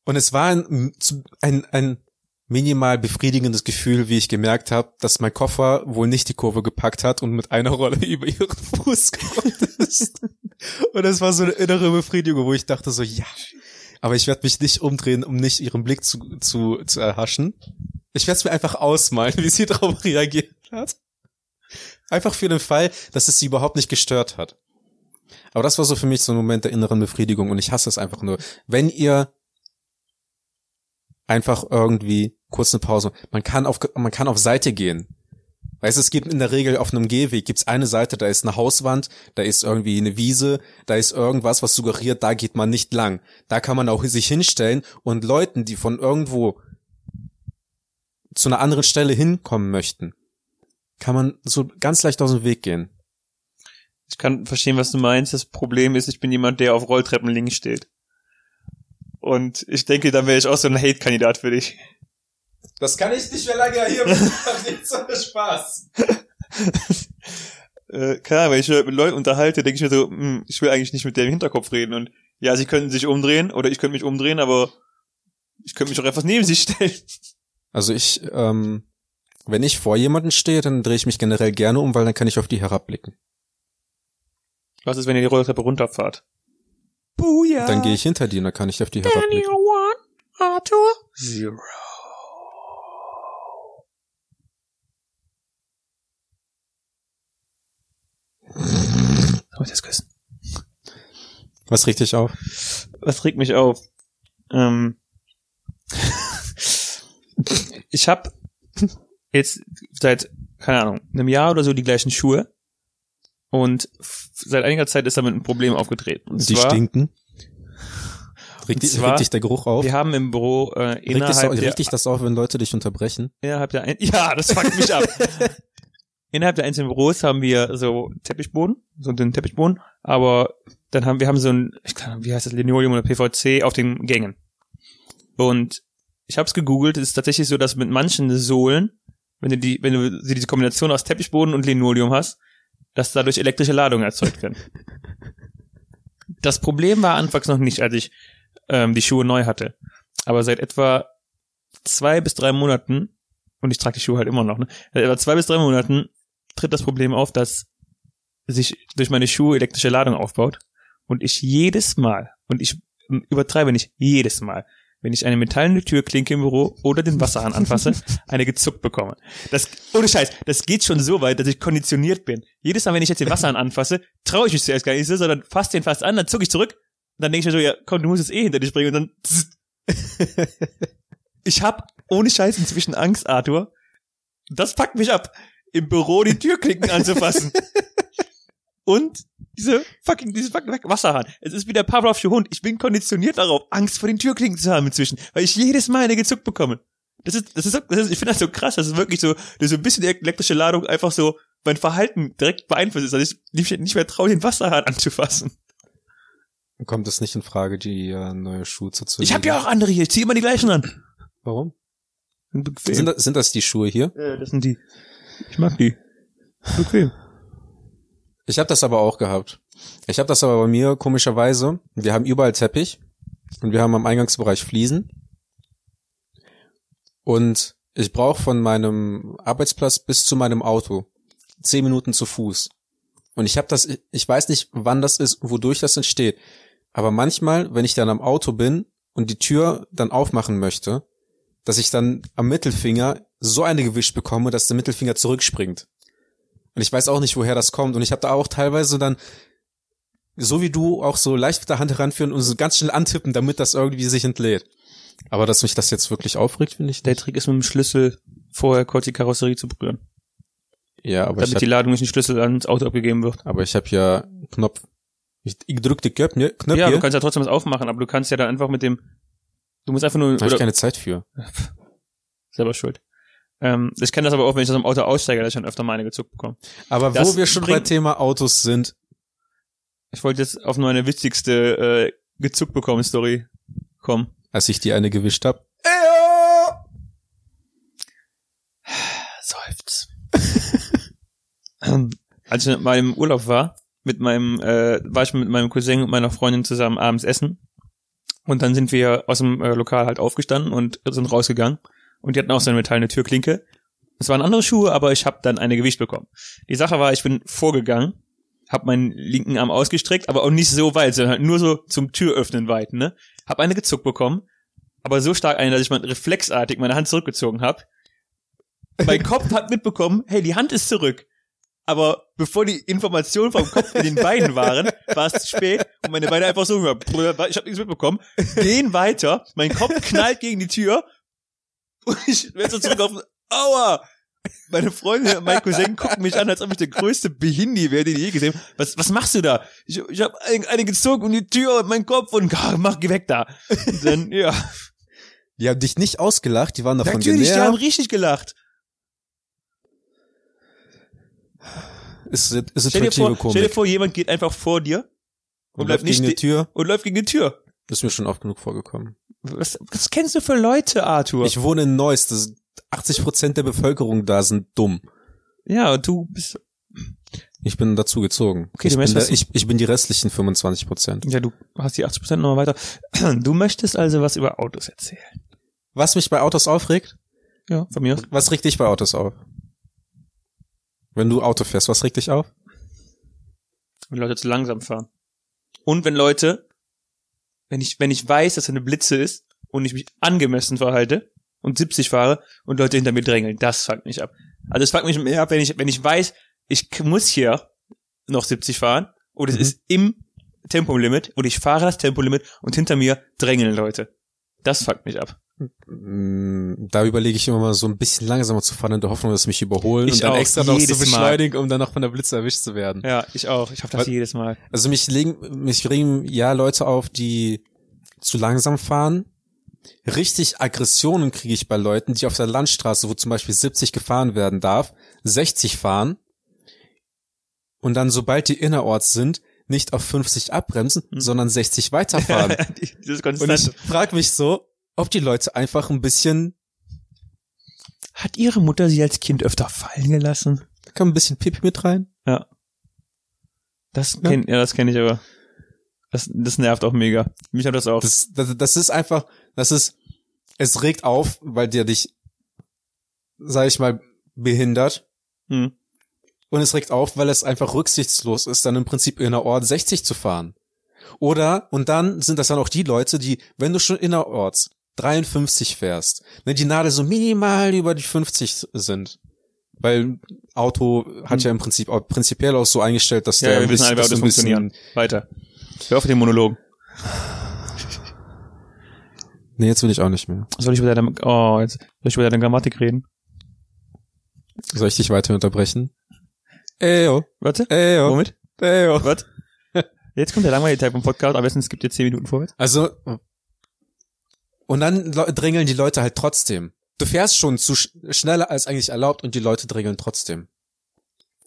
[SPEAKER 1] Und es war ein, ein, ein minimal befriedigendes Gefühl, wie ich gemerkt habe, dass mein Koffer wohl nicht die Kurve gepackt hat und mit einer Rolle über ihren Fuß gerollt ist. Und es war so eine innere Befriedigung, wo ich dachte so, ja, aber ich werde mich nicht umdrehen, um nicht ihren Blick zu, zu, zu erhaschen. Ich werde es mir einfach ausmalen, wie sie darauf reagiert hat. Einfach für den Fall, dass es sie überhaupt nicht gestört hat. Aber das war so für mich so ein Moment der inneren Befriedigung und ich hasse es einfach nur. Wenn ihr einfach irgendwie kurz eine Pause, man kann auf, man kann auf Seite gehen. Weißt du, es gibt in der Regel auf einem Gehweg gibt's eine Seite, da ist eine Hauswand, da ist irgendwie eine Wiese, da ist irgendwas, was suggeriert, da geht man nicht lang. Da kann man auch sich hinstellen und Leuten, die von irgendwo zu einer anderen Stelle hinkommen möchten, kann man so ganz leicht aus dem Weg gehen.
[SPEAKER 2] Ich kann verstehen, was du meinst. Das Problem ist, ich bin jemand, der auf Rolltreppen links steht. Und ich denke, dann wäre ich auch so ein Hate-Kandidat für dich.
[SPEAKER 1] Das kann ich nicht mehr lange hier macht jetzt so Spaß.
[SPEAKER 2] Äh, klar, wenn ich mich mit Leuten unterhalte, denke ich mir so, hm, ich will eigentlich nicht mit der im Hinterkopf reden. Und ja, sie könnten sich umdrehen oder ich könnte mich umdrehen, aber ich könnte mich auch etwas neben sie stellen.
[SPEAKER 1] Also ich, ähm, wenn ich vor jemanden stehe, dann drehe ich mich generell gerne um, weil dann kann ich auf die herabblicken.
[SPEAKER 2] Was ist, wenn ihr die Rolltreppe runterfahrt? Booyah!
[SPEAKER 1] Dann gehe ich hinter dir und dann kann ich auf die herabblicken.
[SPEAKER 2] one, Arthur? Zero. Soll ich das küssen?
[SPEAKER 1] Was regt dich auf?
[SPEAKER 2] Was regt mich auf? Ähm, ich habe jetzt seit, keine Ahnung, einem Jahr oder so die gleichen Schuhe und seit einiger Zeit ist damit ein Problem aufgetreten. Und
[SPEAKER 1] Die
[SPEAKER 2] zwar,
[SPEAKER 1] stinken. Regt,
[SPEAKER 2] zwar-
[SPEAKER 1] regt dich der Geruch auf?
[SPEAKER 2] Wir haben im Büro äh,
[SPEAKER 1] Regt,
[SPEAKER 2] innerhalb,
[SPEAKER 1] regt
[SPEAKER 2] der,
[SPEAKER 1] dich das auf, wenn Leute dich unterbrechen?
[SPEAKER 2] innerhalb der ein ja, das fuckt mich ab. innerhalb der einzelnen Büros haben wir so Teppichboden, so einen Teppichboden, aber dann haben wir haben so ein, ich kann, wie heißt das, Linoleum oder PVC auf den Gängen. Und ich habe es gegoogelt, es ist tatsächlich so, dass mit manchen Sohlen, wenn du die, wenn du diese Kombination aus Teppichboden und Linoleum hast, dass dadurch elektrische Ladungen erzeugt werden. Das Problem war anfangs noch nicht, als ich ähm, die Schuhe neu hatte. Aber seit etwa zwei bis drei Monaten, und ich trage die Schuhe halt immer noch, ne? Seit etwa zwei bis drei Monaten tritt das Problem auf, dass sich durch meine Schuhe elektrische Ladung aufbaut und ich jedes Mal, und ich übertreibe nicht, jedes Mal, wenn ich eine metallene Türklinke im Büro oder den Wasserhahn anfasse, eine gezuckt bekomme. Das, ohne Scheiß, das geht schon so weit, dass ich konditioniert bin. Jedes Mal, wenn ich jetzt den Wasserhahn anfasse, traue ich mich zuerst gar nicht so, sondern fasse den fast an, dann zucke ich zurück, und dann denke ich mir so, ja, komm, du musst es eh hinter dich bringen, und dann, ich hab ohne Scheiß inzwischen Angst, Arthur. Das packt mich ab, im Büro die Türklinken anzufassen. Und diese fucking, diese fucking Wasserhahn. Es ist wie der Pavlovsche Hund. Ich bin konditioniert darauf, Angst vor den Türklinken zu haben inzwischen, weil ich jedes Mal eine gezuckt bekomme. Das ist, das ist, das ist ich finde das so krass, das ist wirklich so, dass so ein bisschen die elektrische Ladung einfach so mein Verhalten direkt beeinflusst ist, dass ich nicht, nicht mehr traue, den Wasserhahn anzufassen.
[SPEAKER 1] Kommt es nicht in Frage, die äh, neue Schuhe zu ziehen?
[SPEAKER 2] Ich habe ja auch andere hier, ich zieh immer die gleichen an.
[SPEAKER 1] Warum?
[SPEAKER 2] Sind.
[SPEAKER 1] Sind das, sind das die Schuhe hier?
[SPEAKER 2] Äh, das sind die. Ich mag die. Bequem.
[SPEAKER 1] Ich habe das aber auch gehabt. Ich habe das aber bei mir komischerweise. Wir haben überall Teppich und wir haben am Eingangsbereich Fliesen. Und ich brauche von meinem Arbeitsplatz bis zu meinem Auto zehn Minuten zu Fuß. Und ich habe das, ich weiß nicht, wann das ist, wodurch das entsteht. Aber manchmal, wenn ich dann am Auto bin und die Tür dann aufmachen möchte, dass ich dann am Mittelfinger so eine gewischt bekomme, dass der Mittelfinger zurückspringt. Und ich weiß auch nicht, woher das kommt. Und ich habe da auch teilweise dann, so wie du, auch so leicht mit der Hand heranführen und so ganz schnell antippen, damit das irgendwie sich entlädt. Aber dass mich das jetzt wirklich aufregt, finde ich
[SPEAKER 2] Der
[SPEAKER 1] nicht.
[SPEAKER 2] Trick ist mit dem Schlüssel vorher kurz die Karosserie zu berühren.
[SPEAKER 1] Ja, aber ich
[SPEAKER 2] damit die
[SPEAKER 1] hab,
[SPEAKER 2] Ladung durch den Schlüssel ans Auto abgegeben wird.
[SPEAKER 1] aber ich habe ja Knopf. Ich, ich drück die Knöpfe, Knöpfe
[SPEAKER 2] Ja, du kannst ja trotzdem was aufmachen, aber du kannst ja dann einfach mit dem, du musst einfach nur,
[SPEAKER 1] Da habe ich keine Zeit für.
[SPEAKER 2] selber schuld. Ähm, ich kenne das aber auch, wenn ich aus dem Auto aussteige, dass ich dann öfter mal eine gezuckt bekomme.
[SPEAKER 1] Aber
[SPEAKER 2] Das
[SPEAKER 1] wo wir schon bei Thema Autos sind,
[SPEAKER 2] Ich wollte jetzt auf meine witzigste äh, gezuckt bekommen Story Komm.
[SPEAKER 1] als ich dir eine gewischt hab.
[SPEAKER 2] Seufz. Als ich mit meinem Urlaub war, mit meinem, äh, war ich mit meinem Cousin und meiner Freundin zusammen abends essen. Und dann sind wir aus dem äh, Lokal halt aufgestanden und sind rausgegangen. Und die hatten auch so eine metallene Türklinke. Es waren andere Schuhe, aber ich habe dann eine Gewicht bekommen. Die Sache war, ich bin vorgegangen, habe meinen linken Arm ausgestreckt, aber auch nicht so weit, sondern halt nur so zum Türöffnen weit, ne? Hab eine gezuckt bekommen, aber so stark eine, dass ich mal reflexartig meine Hand zurückgezogen habe. Mein Kopf hat mitbekommen, hey, die Hand ist zurück. Aber bevor die Informationen vom Kopf in den Beinen waren, war es zu spät und meine Beine einfach so, ich habe nichts mitbekommen, gehen weiter, mein Kopf knallt gegen die Tür und ich werde so zurücklaufen, aua! Meine Freunde und mein Cousin gucken mich an, als ob ich der größte Behindi wäre, den ich je gesehen habe. Was, was machst du da? Ich, ich habe eine, eine gezogen und die Tür und mein Kopf und ah, mach, geh weg da. Und dann, ja.
[SPEAKER 1] Die haben dich nicht ausgelacht, die waren davon
[SPEAKER 2] Natürlich, die haben
[SPEAKER 1] genervt.
[SPEAKER 2] richtig gelacht.
[SPEAKER 1] Ist, ist
[SPEAKER 2] Stell dir, vor, stell dir vor, jemand geht einfach vor dir
[SPEAKER 1] Und
[SPEAKER 2] bleibt
[SPEAKER 1] läuft gegen
[SPEAKER 2] nicht
[SPEAKER 1] die Tür.
[SPEAKER 2] und läuft gegen die Tür.
[SPEAKER 1] Das ist mir schon oft genug vorgekommen.
[SPEAKER 2] Was, was kennst du für Leute, Arthur?
[SPEAKER 1] Ich wohne in Neuss, das ist 80 Prozent der Bevölkerung da sind dumm.
[SPEAKER 2] ja, du bist,
[SPEAKER 1] Ich bin dazu gezogen.
[SPEAKER 2] Okay,
[SPEAKER 1] ich,
[SPEAKER 2] du
[SPEAKER 1] bin
[SPEAKER 2] möchtest-
[SPEAKER 1] der, ich, ich bin die restlichen 25 Prozent.
[SPEAKER 2] ja, du hast die 80% nochmal weiter. Du möchtest also was über Autos erzählen.
[SPEAKER 1] Was mich bei Autos aufregt?
[SPEAKER 2] Ja, von mir aus.
[SPEAKER 1] Was regt dich bei Autos auf? Wenn du Auto fährst, was regt dich auf?
[SPEAKER 2] Wenn Leute zu langsam fahren. Und wenn Leute, wenn ich, wenn ich weiß, dass eine Blitze ist und ich mich angemessen verhalte und 70 fahre und Leute hinter mir drängeln, das fuckt mich ab. Also es fuckt mich mehr ab, wenn ich, wenn ich weiß, ich muss hier noch 70 fahren oder es
[SPEAKER 1] Mhm.
[SPEAKER 2] ist im Tempolimit und ich fahre das Tempolimit und hinter mir drängeln Leute. Das fuckt mich ab.
[SPEAKER 1] Mm, Da überlege ich immer mal so ein bisschen langsamer zu fahren in der Hoffnung, dass mich überholen
[SPEAKER 2] Ich
[SPEAKER 1] und dann
[SPEAKER 2] auch,
[SPEAKER 1] extra noch zu beschleunigen, um dann noch von der Blitze erwischt zu werden.
[SPEAKER 2] Ja, ich auch. Ich hoffe das
[SPEAKER 1] Was-
[SPEAKER 2] jedes Mal.
[SPEAKER 1] Also mich legen, mich regen ja Leute auf, die zu langsam fahren. Richtig Aggressionen kriege ich bei Leuten, die auf der Landstraße, wo zum Beispiel 70 gefahren werden darf, 60 fahren und dann, sobald die innerorts sind, nicht auf 50 abbremsen,
[SPEAKER 2] Hm.
[SPEAKER 1] sondern 60 weiterfahren. Und ich frage mich so, ob die Leute einfach ein bisschen,
[SPEAKER 2] Hat ihre Mutter sie als Kind öfter fallen gelassen?
[SPEAKER 1] kann ein bisschen Pipi mit rein?
[SPEAKER 2] Das
[SPEAKER 1] Ja.
[SPEAKER 2] kenn, ja, das kenne ich aber. Das, das nervt auch mega. Mich hat das auch.
[SPEAKER 1] Das, das, das ist einfach, das ist, es regt auf, weil der dich, sag ich mal, behindert.
[SPEAKER 2] hm.
[SPEAKER 1] Und es regt auf, weil es einfach rücksichtslos ist, dann im Prinzip innerorts 60 zu fahren. Oder, und dann sind das dann auch die Leute, die, wenn du schon innerorts 53 fährst, wenn die Nadel so minimal über die 50 sind, weil Auto hat ja im Prinzip auch prinzipiell auch so eingestellt, dass
[SPEAKER 2] Ja,
[SPEAKER 1] der
[SPEAKER 2] wir wissen alle, wie Autos funktionieren. Weiter. Hör auf den Monologen.
[SPEAKER 1] Nee, jetzt will ich auch nicht mehr.
[SPEAKER 2] Soll ich über deine, oh, jetzt, soll ich über deine Grammatik reden?
[SPEAKER 1] Soll ich dich weiter unterbrechen? Eyo,
[SPEAKER 2] Warte.
[SPEAKER 1] eyo,
[SPEAKER 2] Womit?
[SPEAKER 1] eyo.
[SPEAKER 2] Was? Jetzt kommt der langweilige Teil vom Podcast, besten es gibt dir 10 Minuten vorwärts.
[SPEAKER 1] Also, und dann drängeln die Leute halt trotzdem. Du fährst schon zu sch schneller als eigentlich erlaubt und die Leute drängeln trotzdem.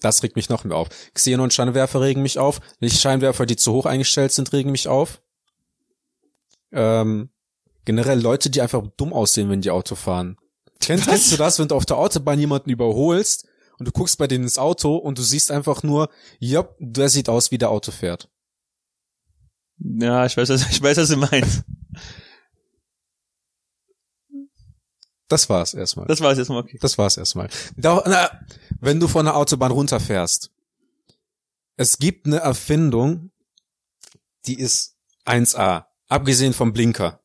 [SPEAKER 1] Das regt mich noch mehr auf. Xenon-Scheinwerfer regen mich auf. Lichtscheinwerfer, die zu hoch eingestellt sind, regen mich auf. Ähm, generell Leute, die einfach dumm aussehen, wenn die Auto fahren. Kennst, kennst du das, wenn du auf der Autobahn jemanden überholst und du guckst bei denen ins Auto und du siehst einfach nur, ja, der sieht aus, wie der Auto fährt.
[SPEAKER 2] Ja, ich weiß, was, ich weiß, was du meinst.
[SPEAKER 1] Das war's erstmal.
[SPEAKER 2] Das war's jetzt mal, okay.
[SPEAKER 1] Das war's erstmal. Da, na, wenn du von der Autobahn runterfährst. Es gibt eine Erfindung, die ist 1A, abgesehen vom Blinker.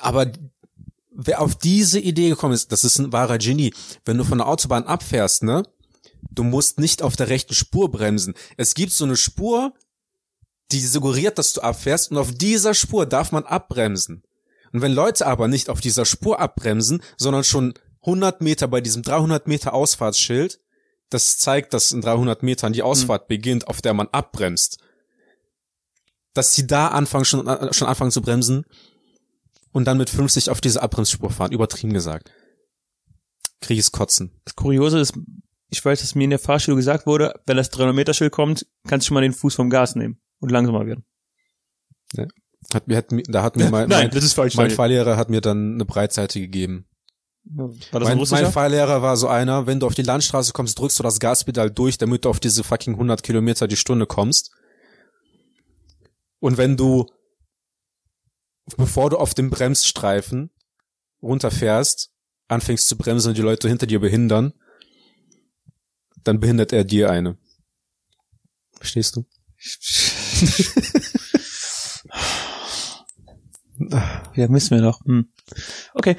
[SPEAKER 1] Aber wer auf diese Idee gekommen ist, das ist ein wahrer Genie. Wenn du von der Autobahn abfährst, ne, du musst nicht auf der rechten Spur bremsen. Es gibt so eine Spur, die suggeriert, dass du abfährst und auf dieser Spur darf man abbremsen. Und wenn Leute aber nicht auf dieser Spur abbremsen, sondern schon 100 Meter bei diesem 300 Meter Ausfahrtsschild, das zeigt, dass in 300 Metern die Ausfahrt beginnt, auf der man abbremst, dass sie da anfangen, schon, äh, schon anfangen zu bremsen und dann mit 50 auf diese Abbremsspur fahren, übertrieben gesagt. Krieg ich's kotzen.
[SPEAKER 2] Das Kuriose ist, ich weiß, dass mir in der Fahrschule gesagt wurde, wenn das 300 Meter Schild kommt, kannst du schon mal den Fuß vom Gas nehmen und langsamer werden.
[SPEAKER 1] Hat mir, hat, da hat mir mein,
[SPEAKER 2] Nein,
[SPEAKER 1] mein,
[SPEAKER 2] das ist falsch.
[SPEAKER 1] mein. Fahrlehrer hat mir dann eine Breitseite gegeben.
[SPEAKER 2] War das
[SPEAKER 1] mein,
[SPEAKER 2] ein
[SPEAKER 1] mein
[SPEAKER 2] russischer?
[SPEAKER 1] Fahrlehrer war so einer, wenn du auf die Landstraße kommst, drückst du das Gaspedal durch, damit du auf diese fucking 100 Kilometer die Stunde kommst. Und wenn du, bevor du auf dem Bremsstreifen runterfährst, anfängst zu bremsen und die Leute hinter dir behindern, dann behindert er dir eine. Verstehst du?
[SPEAKER 2] Ja, müssen wir noch. Hm. Okay.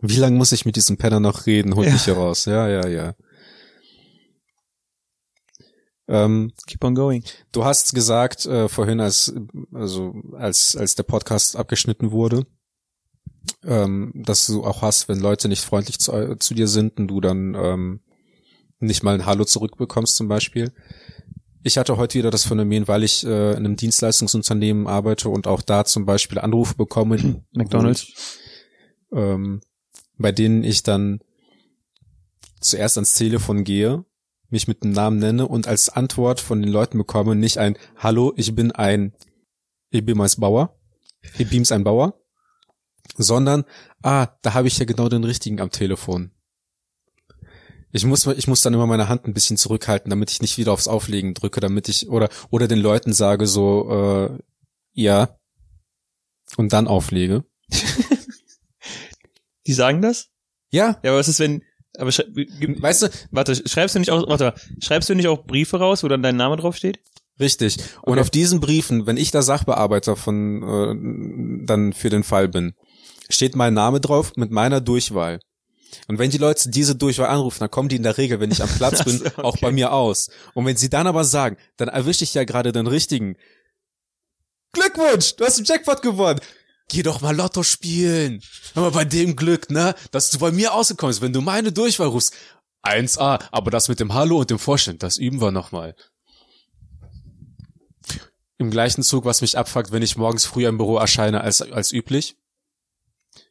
[SPEAKER 1] Wie lange muss ich mit diesem Penner noch reden? Hol
[SPEAKER 2] Ja.
[SPEAKER 1] mich hier raus. Ja, ja, ja. Ähm,
[SPEAKER 2] Keep on going.
[SPEAKER 1] Du hast gesagt äh, vorhin, als also als als der Podcast abgeschnitten wurde, ähm, dass du auch hast, wenn Leute nicht freundlich zu, zu dir sind und du dann ähm, nicht mal ein Hallo zurückbekommst zum Beispiel. Ich hatte heute wieder das Phänomen, weil ich äh, in einem Dienstleistungsunternehmen arbeite und auch da zum Beispiel Anrufe bekomme.
[SPEAKER 2] McDonald's.
[SPEAKER 1] ich, Ähm, bei denen ich dann zuerst ans Telefon gehe, mich mit dem Namen nenne und als Antwort von den Leuten bekomme nicht ein Hallo, ich bin ein ich bin als Bauer, ich bin's ein Bauer, sondern ah, da habe ich ja genau den richtigen am Telefon. Ich muss, ich muss dann immer meine Hand ein bisschen zurückhalten, damit ich nicht wieder aufs Auflegen drücke, damit ich oder oder den Leuten sage so äh, ja und dann auflege.
[SPEAKER 2] Die sagen das?
[SPEAKER 1] Ja,
[SPEAKER 2] Ja, aber was ist, wenn, aber
[SPEAKER 1] weißt du,
[SPEAKER 2] warte, schreibst du nicht auch, warte, schreibst du nicht auch Briefe raus, wo dann dein Name drauf steht?
[SPEAKER 1] Richtig. Und
[SPEAKER 2] Okay.
[SPEAKER 1] auf diesen Briefen, wenn ich der Sachbearbeiter von äh, dann für den Fall bin, steht mein Name drauf mit meiner Durchwahl. Und wenn die Leute diese Durchwahl anrufen, dann kommen die in der Regel, wenn ich am Platz bin,
[SPEAKER 2] okay.
[SPEAKER 1] auch bei mir aus. Und wenn sie dann aber sagen, dann erwische ich ja gerade den richtigen. Glückwunsch, du hast den Jackpot gewonnen. Geh doch mal Lotto spielen. Aber bei dem Glück, ne, dass du bei mir auskommst, wenn du meine Durchwahl rufst. 1A, aber das mit dem Hallo und dem Vorstand, das üben wir nochmal. Im gleichen Zug, was mich abfuckt, wenn ich morgens früher im Büro erscheine als, als üblich.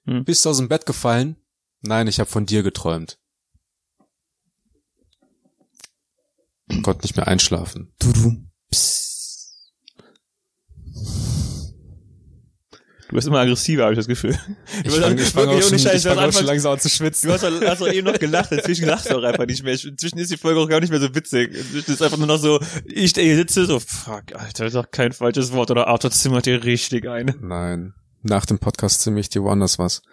[SPEAKER 2] Hm.
[SPEAKER 1] Bist du aus dem Bett gefallen? Nein, ich habe von dir geträumt. Konnte nicht mehr einschlafen.
[SPEAKER 2] Du bist immer aggressiver, habe ich das Gefühl.
[SPEAKER 1] Ich
[SPEAKER 2] Du
[SPEAKER 1] fange
[SPEAKER 2] hast-
[SPEAKER 1] ich fang auch, schon,
[SPEAKER 2] Scheiß,
[SPEAKER 1] ich
[SPEAKER 2] du
[SPEAKER 1] fang auch schon langsam an zu schwitzen.
[SPEAKER 2] Du hast, doch- hast doch eben noch gelacht, inzwischen lachst du auch einfach nicht mehr. Inzwischen ist die Folge auch gar nicht mehr so witzig. Inzwischen ist einfach nur noch so, ich der hier sitze, so, fuck, Alter, das ist doch kein falsches Wort, oder Arthur zimmert dir richtig ein.
[SPEAKER 1] Nein. Nach dem Podcast ziemlich dir woanders was.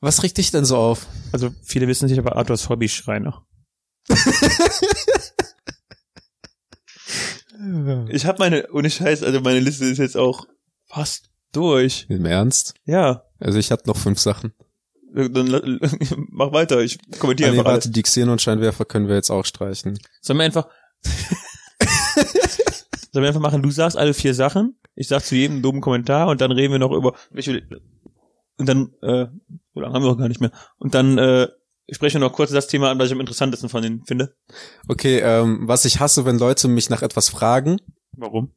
[SPEAKER 1] Was regt dich denn so auf?
[SPEAKER 2] Also, viele wissen nicht, aber Arthurs Hobby Schreiner. Ich habe meine, ohne Scheiß, also meine Liste ist jetzt auch fast durch.
[SPEAKER 1] Im Ernst?
[SPEAKER 2] Ja.
[SPEAKER 1] Also ich hatte noch fünf Sachen.
[SPEAKER 2] Dann mach weiter, ich kommentiere
[SPEAKER 1] Ah, nee,
[SPEAKER 2] einfach alles.
[SPEAKER 1] warte, die Xenonscheinwerfer können wir jetzt auch streichen.
[SPEAKER 2] Sollen wir einfach. Sollen wir einfach machen, du sagst alle vier Sachen, ich sag zu jedem einen dummen Kommentar und dann reden wir noch über. welche- Und dann, äh, lange haben wir auch gar nicht mehr. Und dann äh, sprechen wir noch kurz das Thema an, was ich am interessantesten von denen finde.
[SPEAKER 1] Okay, ähm, was ich hasse, wenn Leute mich nach etwas fragen
[SPEAKER 2] Warum?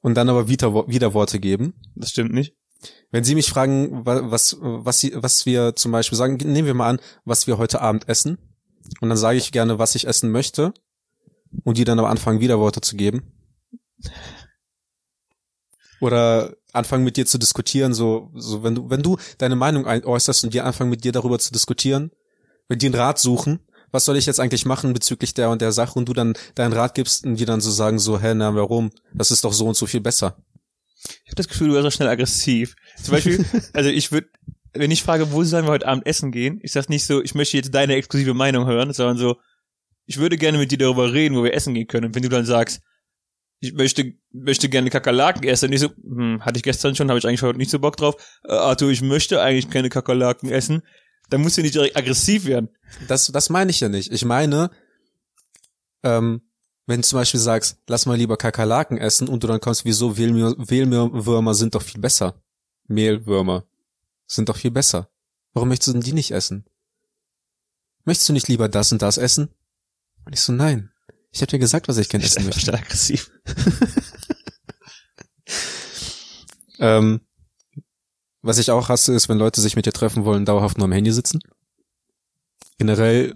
[SPEAKER 1] und dann aber wieder, Widerworte geben.
[SPEAKER 2] Das stimmt nicht.
[SPEAKER 1] Wenn Sie mich fragen, wa- was, was, Sie, was wir zum Beispiel sagen, nehmen wir mal an, was wir heute Abend essen. Und dann sage ich gerne, was ich essen möchte. Und die dann aber anfangen, Widerworte zu geben. Oder anfangen mit dir zu diskutieren, so, so, wenn du, wenn du deine Meinung ein- äußerst und die anfangen mit dir darüber zu diskutieren, wenn die einen Rat suchen, was soll ich jetzt eigentlich machen bezüglich der und der Sache und du dann deinen Rat gibst und die dann so sagen, so, hä, na, warum? Das ist doch so und so viel besser.
[SPEAKER 2] Ich habe das Gefühl, du wirst auch schnell aggressiv. Zum Beispiel, also ich würde, wenn ich frage, wo sollen wir heute Abend essen gehen, ich sag nicht so, ich möchte jetzt deine exklusive Meinung hören, sondern so, ich würde gerne mit dir darüber reden, wo wir essen gehen können. Und wenn du dann sagst, ich möchte, möchte gerne Kakerlaken essen, ich so, hm, hatte ich gestern schon, habe ich eigentlich heute nicht so Bock drauf. Äh, Arthur, ich möchte eigentlich keine Kakerlaken essen. Dann musst du nicht direkt aggressiv werden.
[SPEAKER 1] Das, das meine ich ja nicht. Ich meine, ähm, wenn du zum Beispiel sagst, lass mal lieber Kakerlaken essen und du dann kommst, wieso Mehlwür- Mehlwürmer sind doch viel besser. Mehlwürmer sind doch viel besser. Warum möchtest du denn die nicht essen? Möchtest du nicht lieber das und das essen? Und ich so, nein. Ich habe dir gesagt, was ich gerne
[SPEAKER 2] Ich
[SPEAKER 1] essen möchte.
[SPEAKER 2] aggressiv.
[SPEAKER 1] Ähm, was ich auch hasse, ist, wenn Leute sich mit dir treffen wollen, dauerhaft nur am Handy sitzen. Generell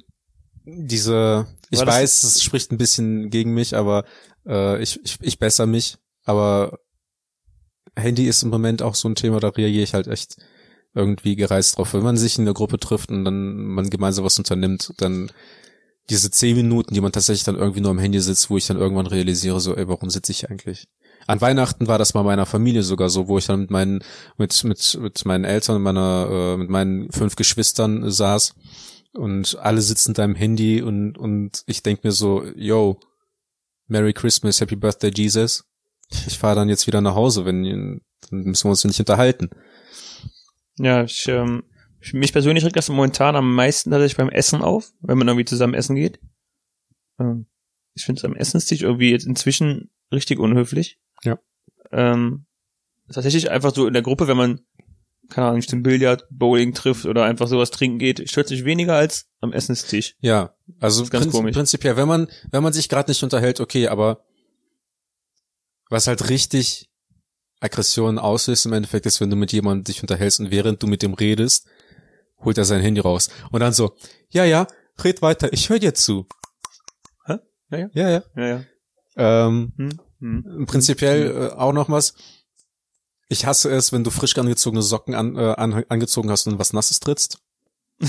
[SPEAKER 1] diese, ich
[SPEAKER 2] War
[SPEAKER 1] weiß, es spricht ein bisschen gegen mich, aber äh, ich, ich, ich besser mich, aber Handy ist im Moment auch so ein Thema, da reagiere ich halt echt irgendwie gereizt drauf. Wenn man sich in der Gruppe trifft und dann man gemeinsam was unternimmt, dann diese zehn Minuten, die man tatsächlich dann irgendwie nur am Handy sitzt, wo ich dann irgendwann realisiere, so, ey, warum sitze ich eigentlich? An Weihnachten war das bei meiner Familie sogar so, wo ich dann mit meinen, mit, mit, mit meinen Eltern meiner, äh, mit meinen fünf Geschwistern saß und alle sitzen da im Handy und, und ich denk mir so, yo, Merry Christmas, Happy Birthday, Jesus. Ich fahre dann jetzt wieder nach Hause, wenn, dann müssen wir uns nicht unterhalten.
[SPEAKER 2] Ja, ich, ähm, mich persönlich regt das momentan am meisten tatsächlich beim Essen auf, wenn man irgendwie zusammen essen geht. Ähm, ich finde es am Essenstisch irgendwie jetzt inzwischen richtig unhöflich.
[SPEAKER 1] Ja.
[SPEAKER 2] Ähm, tatsächlich einfach so in der Gruppe, wenn man, keine Ahnung, zum Billard, Bowling trifft oder einfach sowas trinken geht, stört sich weniger als am Essenstisch.
[SPEAKER 1] Ja, also
[SPEAKER 2] ganz
[SPEAKER 1] prinzip-
[SPEAKER 2] komisch.
[SPEAKER 1] prinzipiell, wenn man, wenn man sich gerade nicht unterhält, okay, aber was halt richtig Aggression auslöst im Endeffekt ist, wenn du mit jemandem dich unterhältst und während du mit dem redest, holt er sein Handy raus. Und dann so, ja, ja, red weiter, ich höre dir zu.
[SPEAKER 2] Hä? Ja, ja.
[SPEAKER 1] Ja, ja.
[SPEAKER 2] Ja, ja.
[SPEAKER 1] Ähm,
[SPEAKER 2] Hm? Hm.
[SPEAKER 1] prinzipiell äh, auch noch was. Ich hasse es, wenn du frisch angezogene Socken an, äh, an, angezogen hast und was Nasses trittst.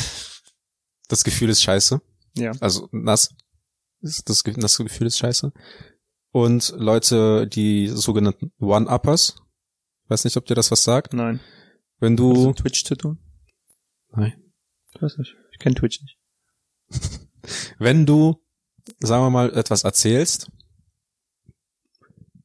[SPEAKER 1] Das Gefühl ist scheiße.
[SPEAKER 2] Ja.
[SPEAKER 1] Also nass. Das, das Gefühl ist scheiße. Und Leute, die sogenannten One-Uppers. Weiß nicht, ob dir das was sagt.
[SPEAKER 2] Nein.
[SPEAKER 1] Wenn du,
[SPEAKER 2] Twitch zu tun?
[SPEAKER 1] Nein.
[SPEAKER 2] Ich weiß nicht. Ich kenne Twitch nicht.
[SPEAKER 1] wenn du, sagen wir mal, etwas erzählst,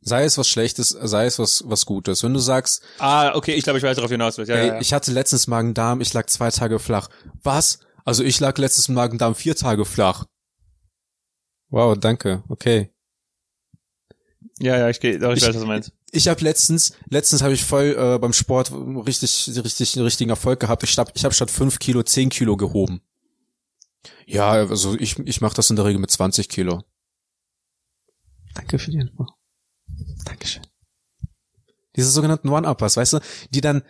[SPEAKER 1] sei es was Schlechtes, sei es was, was Gutes. Wenn du sagst,
[SPEAKER 2] Ah, okay, ich glaube, ich weiß darauf hinaus. Ja,
[SPEAKER 1] Ey,
[SPEAKER 2] ja, ja.
[SPEAKER 1] ich hatte letztens Magen-Darm, ich lag zwei Tage flach. Was? Also ich lag letztens Magen-Darm vier Tage flach. Wow, danke. Okay.
[SPEAKER 2] ja, ja, ich, geh- doch, ich,
[SPEAKER 1] Ich-
[SPEAKER 2] weiß, was du meinst.
[SPEAKER 1] Ich habe letztens, letztens habe ich voll äh, beim Sport richtig, richtig, einen richtigen Erfolg gehabt. Ich hab, ich hab statt fünf Kilo zehn Kilo gehoben. Ja, also ich, ich mache das in der Regel mit 20 Kilo. Danke für die Info. Dankeschön. Diese sogenannten One-Uppers, weißt du, die dann,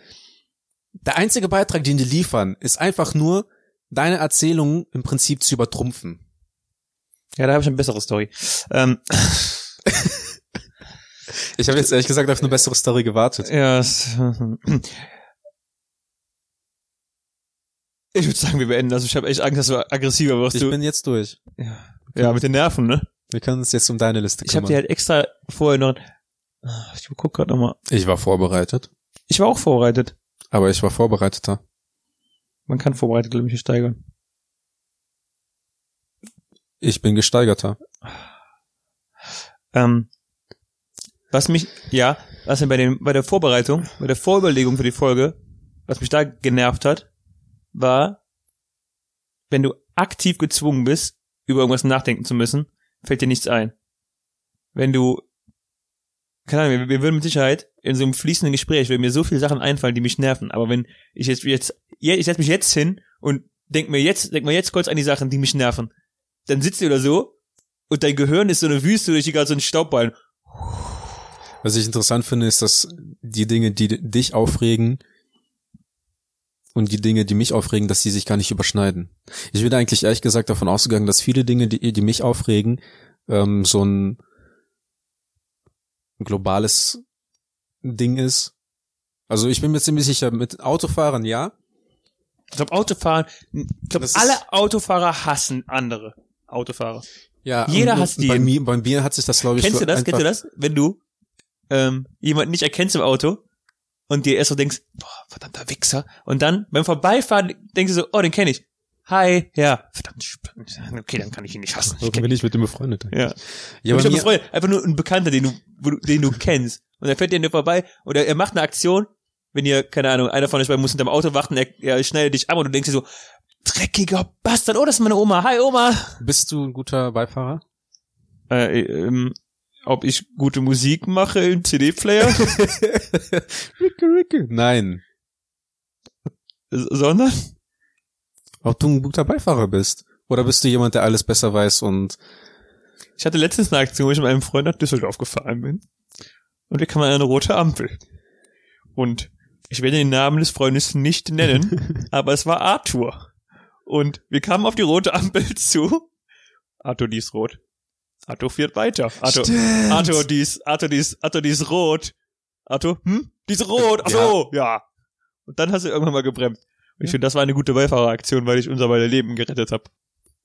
[SPEAKER 1] der einzige Beitrag, den die liefern, ist einfach nur, deine Erzählungen im Prinzip zu übertrumpfen.
[SPEAKER 2] Ja, da habe ich eine bessere Story. Ähm,
[SPEAKER 1] Ich habe jetzt ehrlich gesagt auf eine bessere Story gewartet.
[SPEAKER 2] ja, es, ich würde sagen, wir beenden. Also ich habe echt Angst, dass du aggressiver wirst.
[SPEAKER 1] Ich
[SPEAKER 2] Du,
[SPEAKER 1] bin jetzt durch.
[SPEAKER 2] ja, mit den Nerven, ne?
[SPEAKER 1] Wir können uns jetzt um deine Liste
[SPEAKER 2] Ich habe
[SPEAKER 1] kümmern.
[SPEAKER 2] dir halt extra vorher noch. Ich guck gerade nochmal.
[SPEAKER 1] ich war vorbereitet.
[SPEAKER 2] Ich war auch vorbereitet.
[SPEAKER 1] Aber ich war vorbereiteter.
[SPEAKER 2] Man kann vorbereitet, glaube ich, nicht steigern.
[SPEAKER 1] Ich bin gesteigerter.
[SPEAKER 2] Ähm, was mich, ja, was mir bei dem, bei der Vorbereitung, bei der Vorüberlegung für die Folge, was mich da genervt hat, war, wenn du aktiv gezwungen bist, über irgendwas nachdenken zu müssen, fällt dir nichts ein. Wenn du, keine Ahnung, wir, würden mit Sicherheit in so einem fließenden Gespräch, würden mir so viele Sachen einfallen, die mich nerven, aber wenn ich jetzt, jetzt, je- ich setze mich jetzt hin und denk mir jetzt, denk mir jetzt kurz an die Sachen, die mich nerven, dann sitzt du oder so und dein Gehirn ist so eine Wüste, durch die gerade so ein Staubballen.
[SPEAKER 1] Was ich interessant finde, ist, dass die Dinge, die dich aufregen und die Dinge, die mich aufregen, dass die sich gar nicht überschneiden. Ich bin eigentlich ehrlich gesagt davon ausgegangen, dass viele Dinge, die, die mich aufregen, ähm, so ein globales Ding ist. Also ich bin mir ziemlich sicher, mit Autofahrern ja.
[SPEAKER 2] Ich glaube, Autofahren, ich glaube, alle Autofahrer hassen andere Autofahrer.
[SPEAKER 1] Ja,
[SPEAKER 2] Jeder hasst
[SPEAKER 1] und bei mir, bei mir hat sich das, glaube ich,
[SPEAKER 2] Kennst du das? Kennst du das? Wenn du ähm, jemanden nicht erkennst im Auto und dir erst so denkst, boah, verdammter Wichser. Und dann beim Vorbeifahren denkst du so, oh, den kenne ich. Hi, ja, verdammt. Okay, dann kann ich ihn nicht hassen. Ich
[SPEAKER 1] bin ich mit dem befreundet?
[SPEAKER 2] ja.
[SPEAKER 1] Ja,
[SPEAKER 2] ich
[SPEAKER 1] mir,
[SPEAKER 2] Freund, einfach nur ein Bekannter, den du, den du kennst. Und er fährt dir vorbei und er, er macht eine Aktion, wenn ihr, keine Ahnung, einer von euch beiden muss hinterm Auto warten, er, er schneidet dich ab und du denkst dir so, dreckiger Bastard, oh, das ist meine Oma. Hi, Oma.
[SPEAKER 1] bist du ein guter Beifahrer?
[SPEAKER 2] Äh, ähm, ob ich gute Musik mache im CD-Player,
[SPEAKER 1] Ricke, Ricke. Nein.
[SPEAKER 2] Sondern
[SPEAKER 1] Ob du ein guter Beifahrer bist. Oder bist du jemand, der alles besser weiß und
[SPEAKER 2] ich hatte letztens eine Aktion, wo ich mit meinem Freund nach Düsseldorf gefahren bin. Und wir kamen an eine rote Ampel. Und ich werde den Namen des Freundes nicht nennen, aber es war Arthur. Und wir kamen auf die rote Ampel zu. Arthur, die ist rot. Arthur fährt weiter. Arthur,
[SPEAKER 1] Stimmt.
[SPEAKER 2] Arthur, die ist, Arthur, die ist, Arthur, die ist rot. Arthur, hm? Die ist rot. Ach so, ja. Und dann hast du irgendwann mal gebremst. Und ich finde, das war eine gute Beifahreraktion, weil ich unser beider Leben gerettet habe.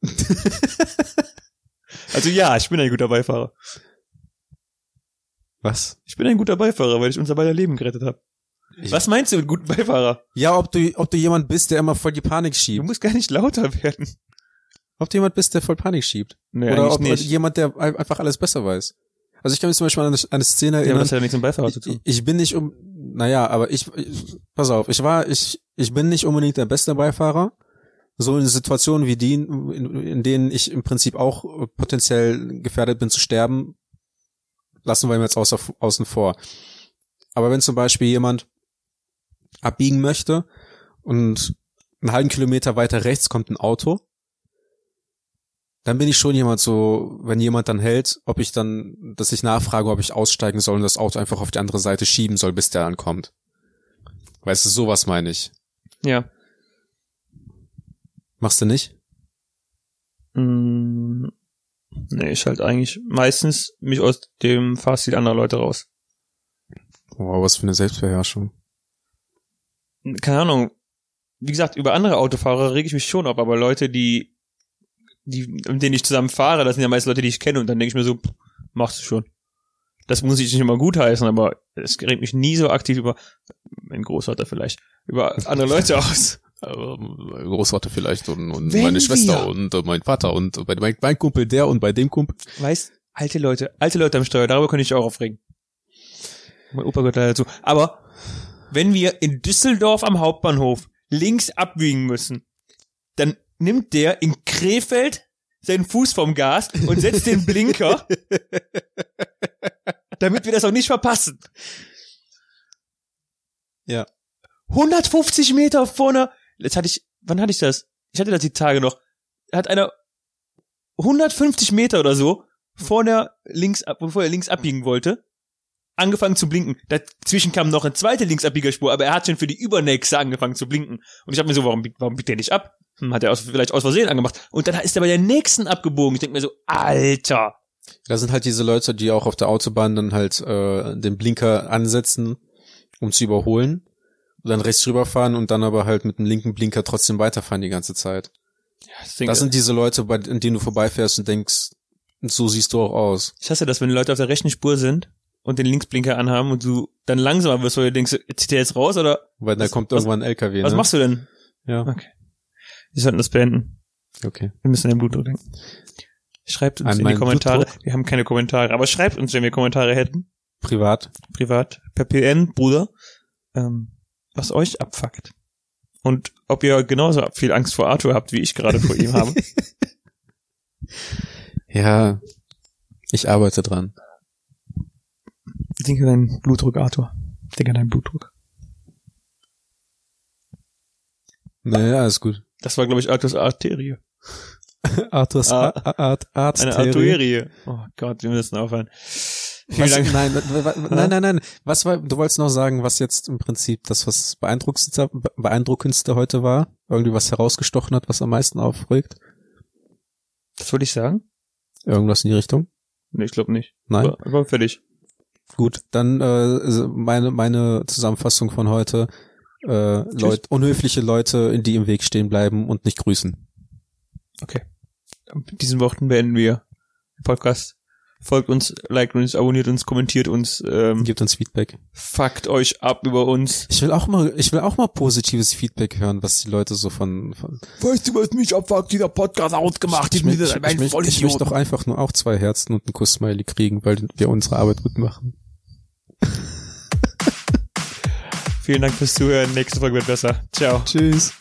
[SPEAKER 2] also ja, ich bin ein guter Beifahrer.
[SPEAKER 1] Was?
[SPEAKER 2] Ich bin ein guter Beifahrer, weil ich unser beider Leben gerettet habe. Was meinst du mit gutem Beifahrer?
[SPEAKER 1] Ja, ob du, ob du jemand bist, der immer voll die Panik
[SPEAKER 2] Du
[SPEAKER 1] schiebt.
[SPEAKER 2] musst gar nicht lauter werden.
[SPEAKER 1] Ob du jemand bist, der voll Panik schiebt.
[SPEAKER 2] Nee,
[SPEAKER 1] Oder ob
[SPEAKER 2] nicht.
[SPEAKER 1] jemand, der ein- einfach alles besser weiß. Also ich kann mich zum Beispiel an eine, eine Szene
[SPEAKER 2] Ja,
[SPEAKER 1] erinnern.
[SPEAKER 2] das hat ja nichts mit Beifahrer zu
[SPEAKER 1] ich,
[SPEAKER 2] tun.
[SPEAKER 1] ich bin nicht um, naja, aber ich, ich, pass auf, ich war, ich, ich bin nicht unbedingt der beste Beifahrer. So in Situationen wie die, in, in denen ich im Prinzip auch potenziell gefährdet bin zu sterben, lassen wir ihm jetzt außer, außen vor. Aber wenn zum Beispiel jemand abbiegen möchte und einen halben Kilometer weiter rechts kommt ein Auto, dann bin ich schon jemand so, wenn jemand dann hält, ob ich dann, dass ich nachfrage, ob ich aussteigen soll und das Auto einfach auf die andere Seite schieben soll, bis der ankommt. Weißt du, sowas meine ich.
[SPEAKER 2] Ja.
[SPEAKER 1] Machst du nicht?
[SPEAKER 2] Mm, nee, ich halt eigentlich meistens mich aus dem Fahrstil anderer Leute raus.
[SPEAKER 1] Wow, was für eine Selbstbeherrschung.
[SPEAKER 2] Keine Ahnung. Wie gesagt, über andere Autofahrer reg ich mich schon auf, aber Leute, die, die, mit denen ich zusammen fahre, das sind ja meist Leute, die ich kenne und dann denke ich mir so, pff, machst du schon. Das muss ich nicht immer gut heißen, aber es regt mich nie so aktiv über, mein Großvater vielleicht, über andere Leute aus.
[SPEAKER 1] Mein Großvater vielleicht und, und
[SPEAKER 2] Wenn
[SPEAKER 1] meine Schwester
[SPEAKER 2] wir-
[SPEAKER 1] und äh, mein Vater und bei mein, mein Kumpel der und bei dem Kumpel.
[SPEAKER 2] Weißt, alte Leute, alte Leute am Steuer, darüber könnte ich auch aufregen. Mein Opa gehört leider dazu. Aber wenn wir in Düsseldorf am Hauptbahnhof links abbiegen müssen, dann nimmt der in Krefeld seinen Fuß vom Gas und setzt den Blinker, damit wir das auch nicht verpassen.
[SPEAKER 1] Ja.
[SPEAKER 2] 150 Meter vorne, jetzt hatte ich, wann hatte ich das? Ich hatte das die Tage noch. Hat einer 150 Meter oder so vor der links, ab- bevor er links abbiegen wollte, angefangen zu blinken. Dazwischen kam noch eine zweite Linksabbiegerspur, aber er hat schon für die übernächste angefangen zu blinken. Und ich habe mir so, warum, warum biegt der nicht ab? Hm, hat er aus, vielleicht aus Versehen angemacht. Und dann ist er bei der nächsten abgebogen. Ich denke mir so, Alter.
[SPEAKER 1] Das sind halt diese Leute, die auch auf der Autobahn dann halt äh, den Blinker ansetzen, um zu überholen. Und dann rechts rüberfahren und dann aber halt mit dem linken Blinker trotzdem weiterfahren die ganze Zeit.
[SPEAKER 2] Das
[SPEAKER 1] Das sind diese Leute, bei an denen du vorbeifährst und denkst, so siehst du auch aus.
[SPEAKER 2] ich hasse das, wenn Leute auf der rechten Spur sind und den Linksblinker anhaben und du dann langsamer wirst, weil du denkst, zieht der jetzt raus oder
[SPEAKER 1] Weil da
[SPEAKER 2] Was-
[SPEAKER 1] kommt
[SPEAKER 2] was-
[SPEAKER 1] irgendwann ein LKW.
[SPEAKER 2] was
[SPEAKER 1] ne?
[SPEAKER 2] machst du denn?
[SPEAKER 1] Ja,
[SPEAKER 2] Okay. Wir sollten das beenden.
[SPEAKER 1] okay.
[SPEAKER 2] Wir müssen den Blutdruck denken. Schreibt uns
[SPEAKER 1] An
[SPEAKER 2] in die Kommentare.
[SPEAKER 1] Blutdruck?
[SPEAKER 2] Wir haben keine Kommentare, aber schreibt uns, wenn wir Kommentare hätten.
[SPEAKER 1] Privat.
[SPEAKER 2] Privat. Per PN, Bruder. Ähm, was euch abfuckt. Und ob ihr genauso viel Angst vor Arthur habt, wie ich gerade vor ihm habe.
[SPEAKER 1] Ja, ich arbeite dran.
[SPEAKER 2] Denk an deinen Blutdruck, Arthur. Denk an deinen Blutdruck.
[SPEAKER 1] Naja, alles gut.
[SPEAKER 2] Das war, glaube ich, Arthurs Arterie.
[SPEAKER 1] Arthurs
[SPEAKER 2] Ah.
[SPEAKER 1] Art, Art,
[SPEAKER 2] Eine Arterie. Oh Gott, wir müssen aufhören. Vielen
[SPEAKER 1] Was,
[SPEAKER 2] Dank.
[SPEAKER 1] nein, nein, nein, nein. Was war, du wolltest noch sagen, was jetzt im Prinzip das, was beeindruckendste, beeindruckendste heute war? Irgendwie was herausgestochen hat, was am meisten aufregt?
[SPEAKER 2] Das wollte ich sagen?
[SPEAKER 1] Irgendwas in die Richtung?
[SPEAKER 2] Nee, ich glaube nicht.
[SPEAKER 1] Nein?
[SPEAKER 2] War, war fertig.
[SPEAKER 1] Gut, dann äh, meine, meine Zusammenfassung von heute. Äh, Leut, unhöfliche Leute, die im Weg stehen bleiben und nicht grüßen.
[SPEAKER 2] Okay. Mit diesen Worten beenden wir den Podcast. Folgt uns, liked uns, abonniert uns, kommentiert uns, ähm,
[SPEAKER 1] Gebt uns Feedback.
[SPEAKER 2] fuckt euch ab über uns.
[SPEAKER 1] Ich will auch mal, ich will auch mal positives Feedback hören, was die Leute so von, von
[SPEAKER 2] Weißt du, was mich abfuckt? Dieser Podcast ausgemacht.
[SPEAKER 1] ich, ich, ich, ich, ich, ich möchte doch einfach nur auch zwei Herzen und einen Kuss-Smiley kriegen, weil wir unsere Arbeit gut machen.
[SPEAKER 2] Vielen Dank fürs Zuhören. Nächste Folge wird besser. Ciao.
[SPEAKER 1] Tschüss.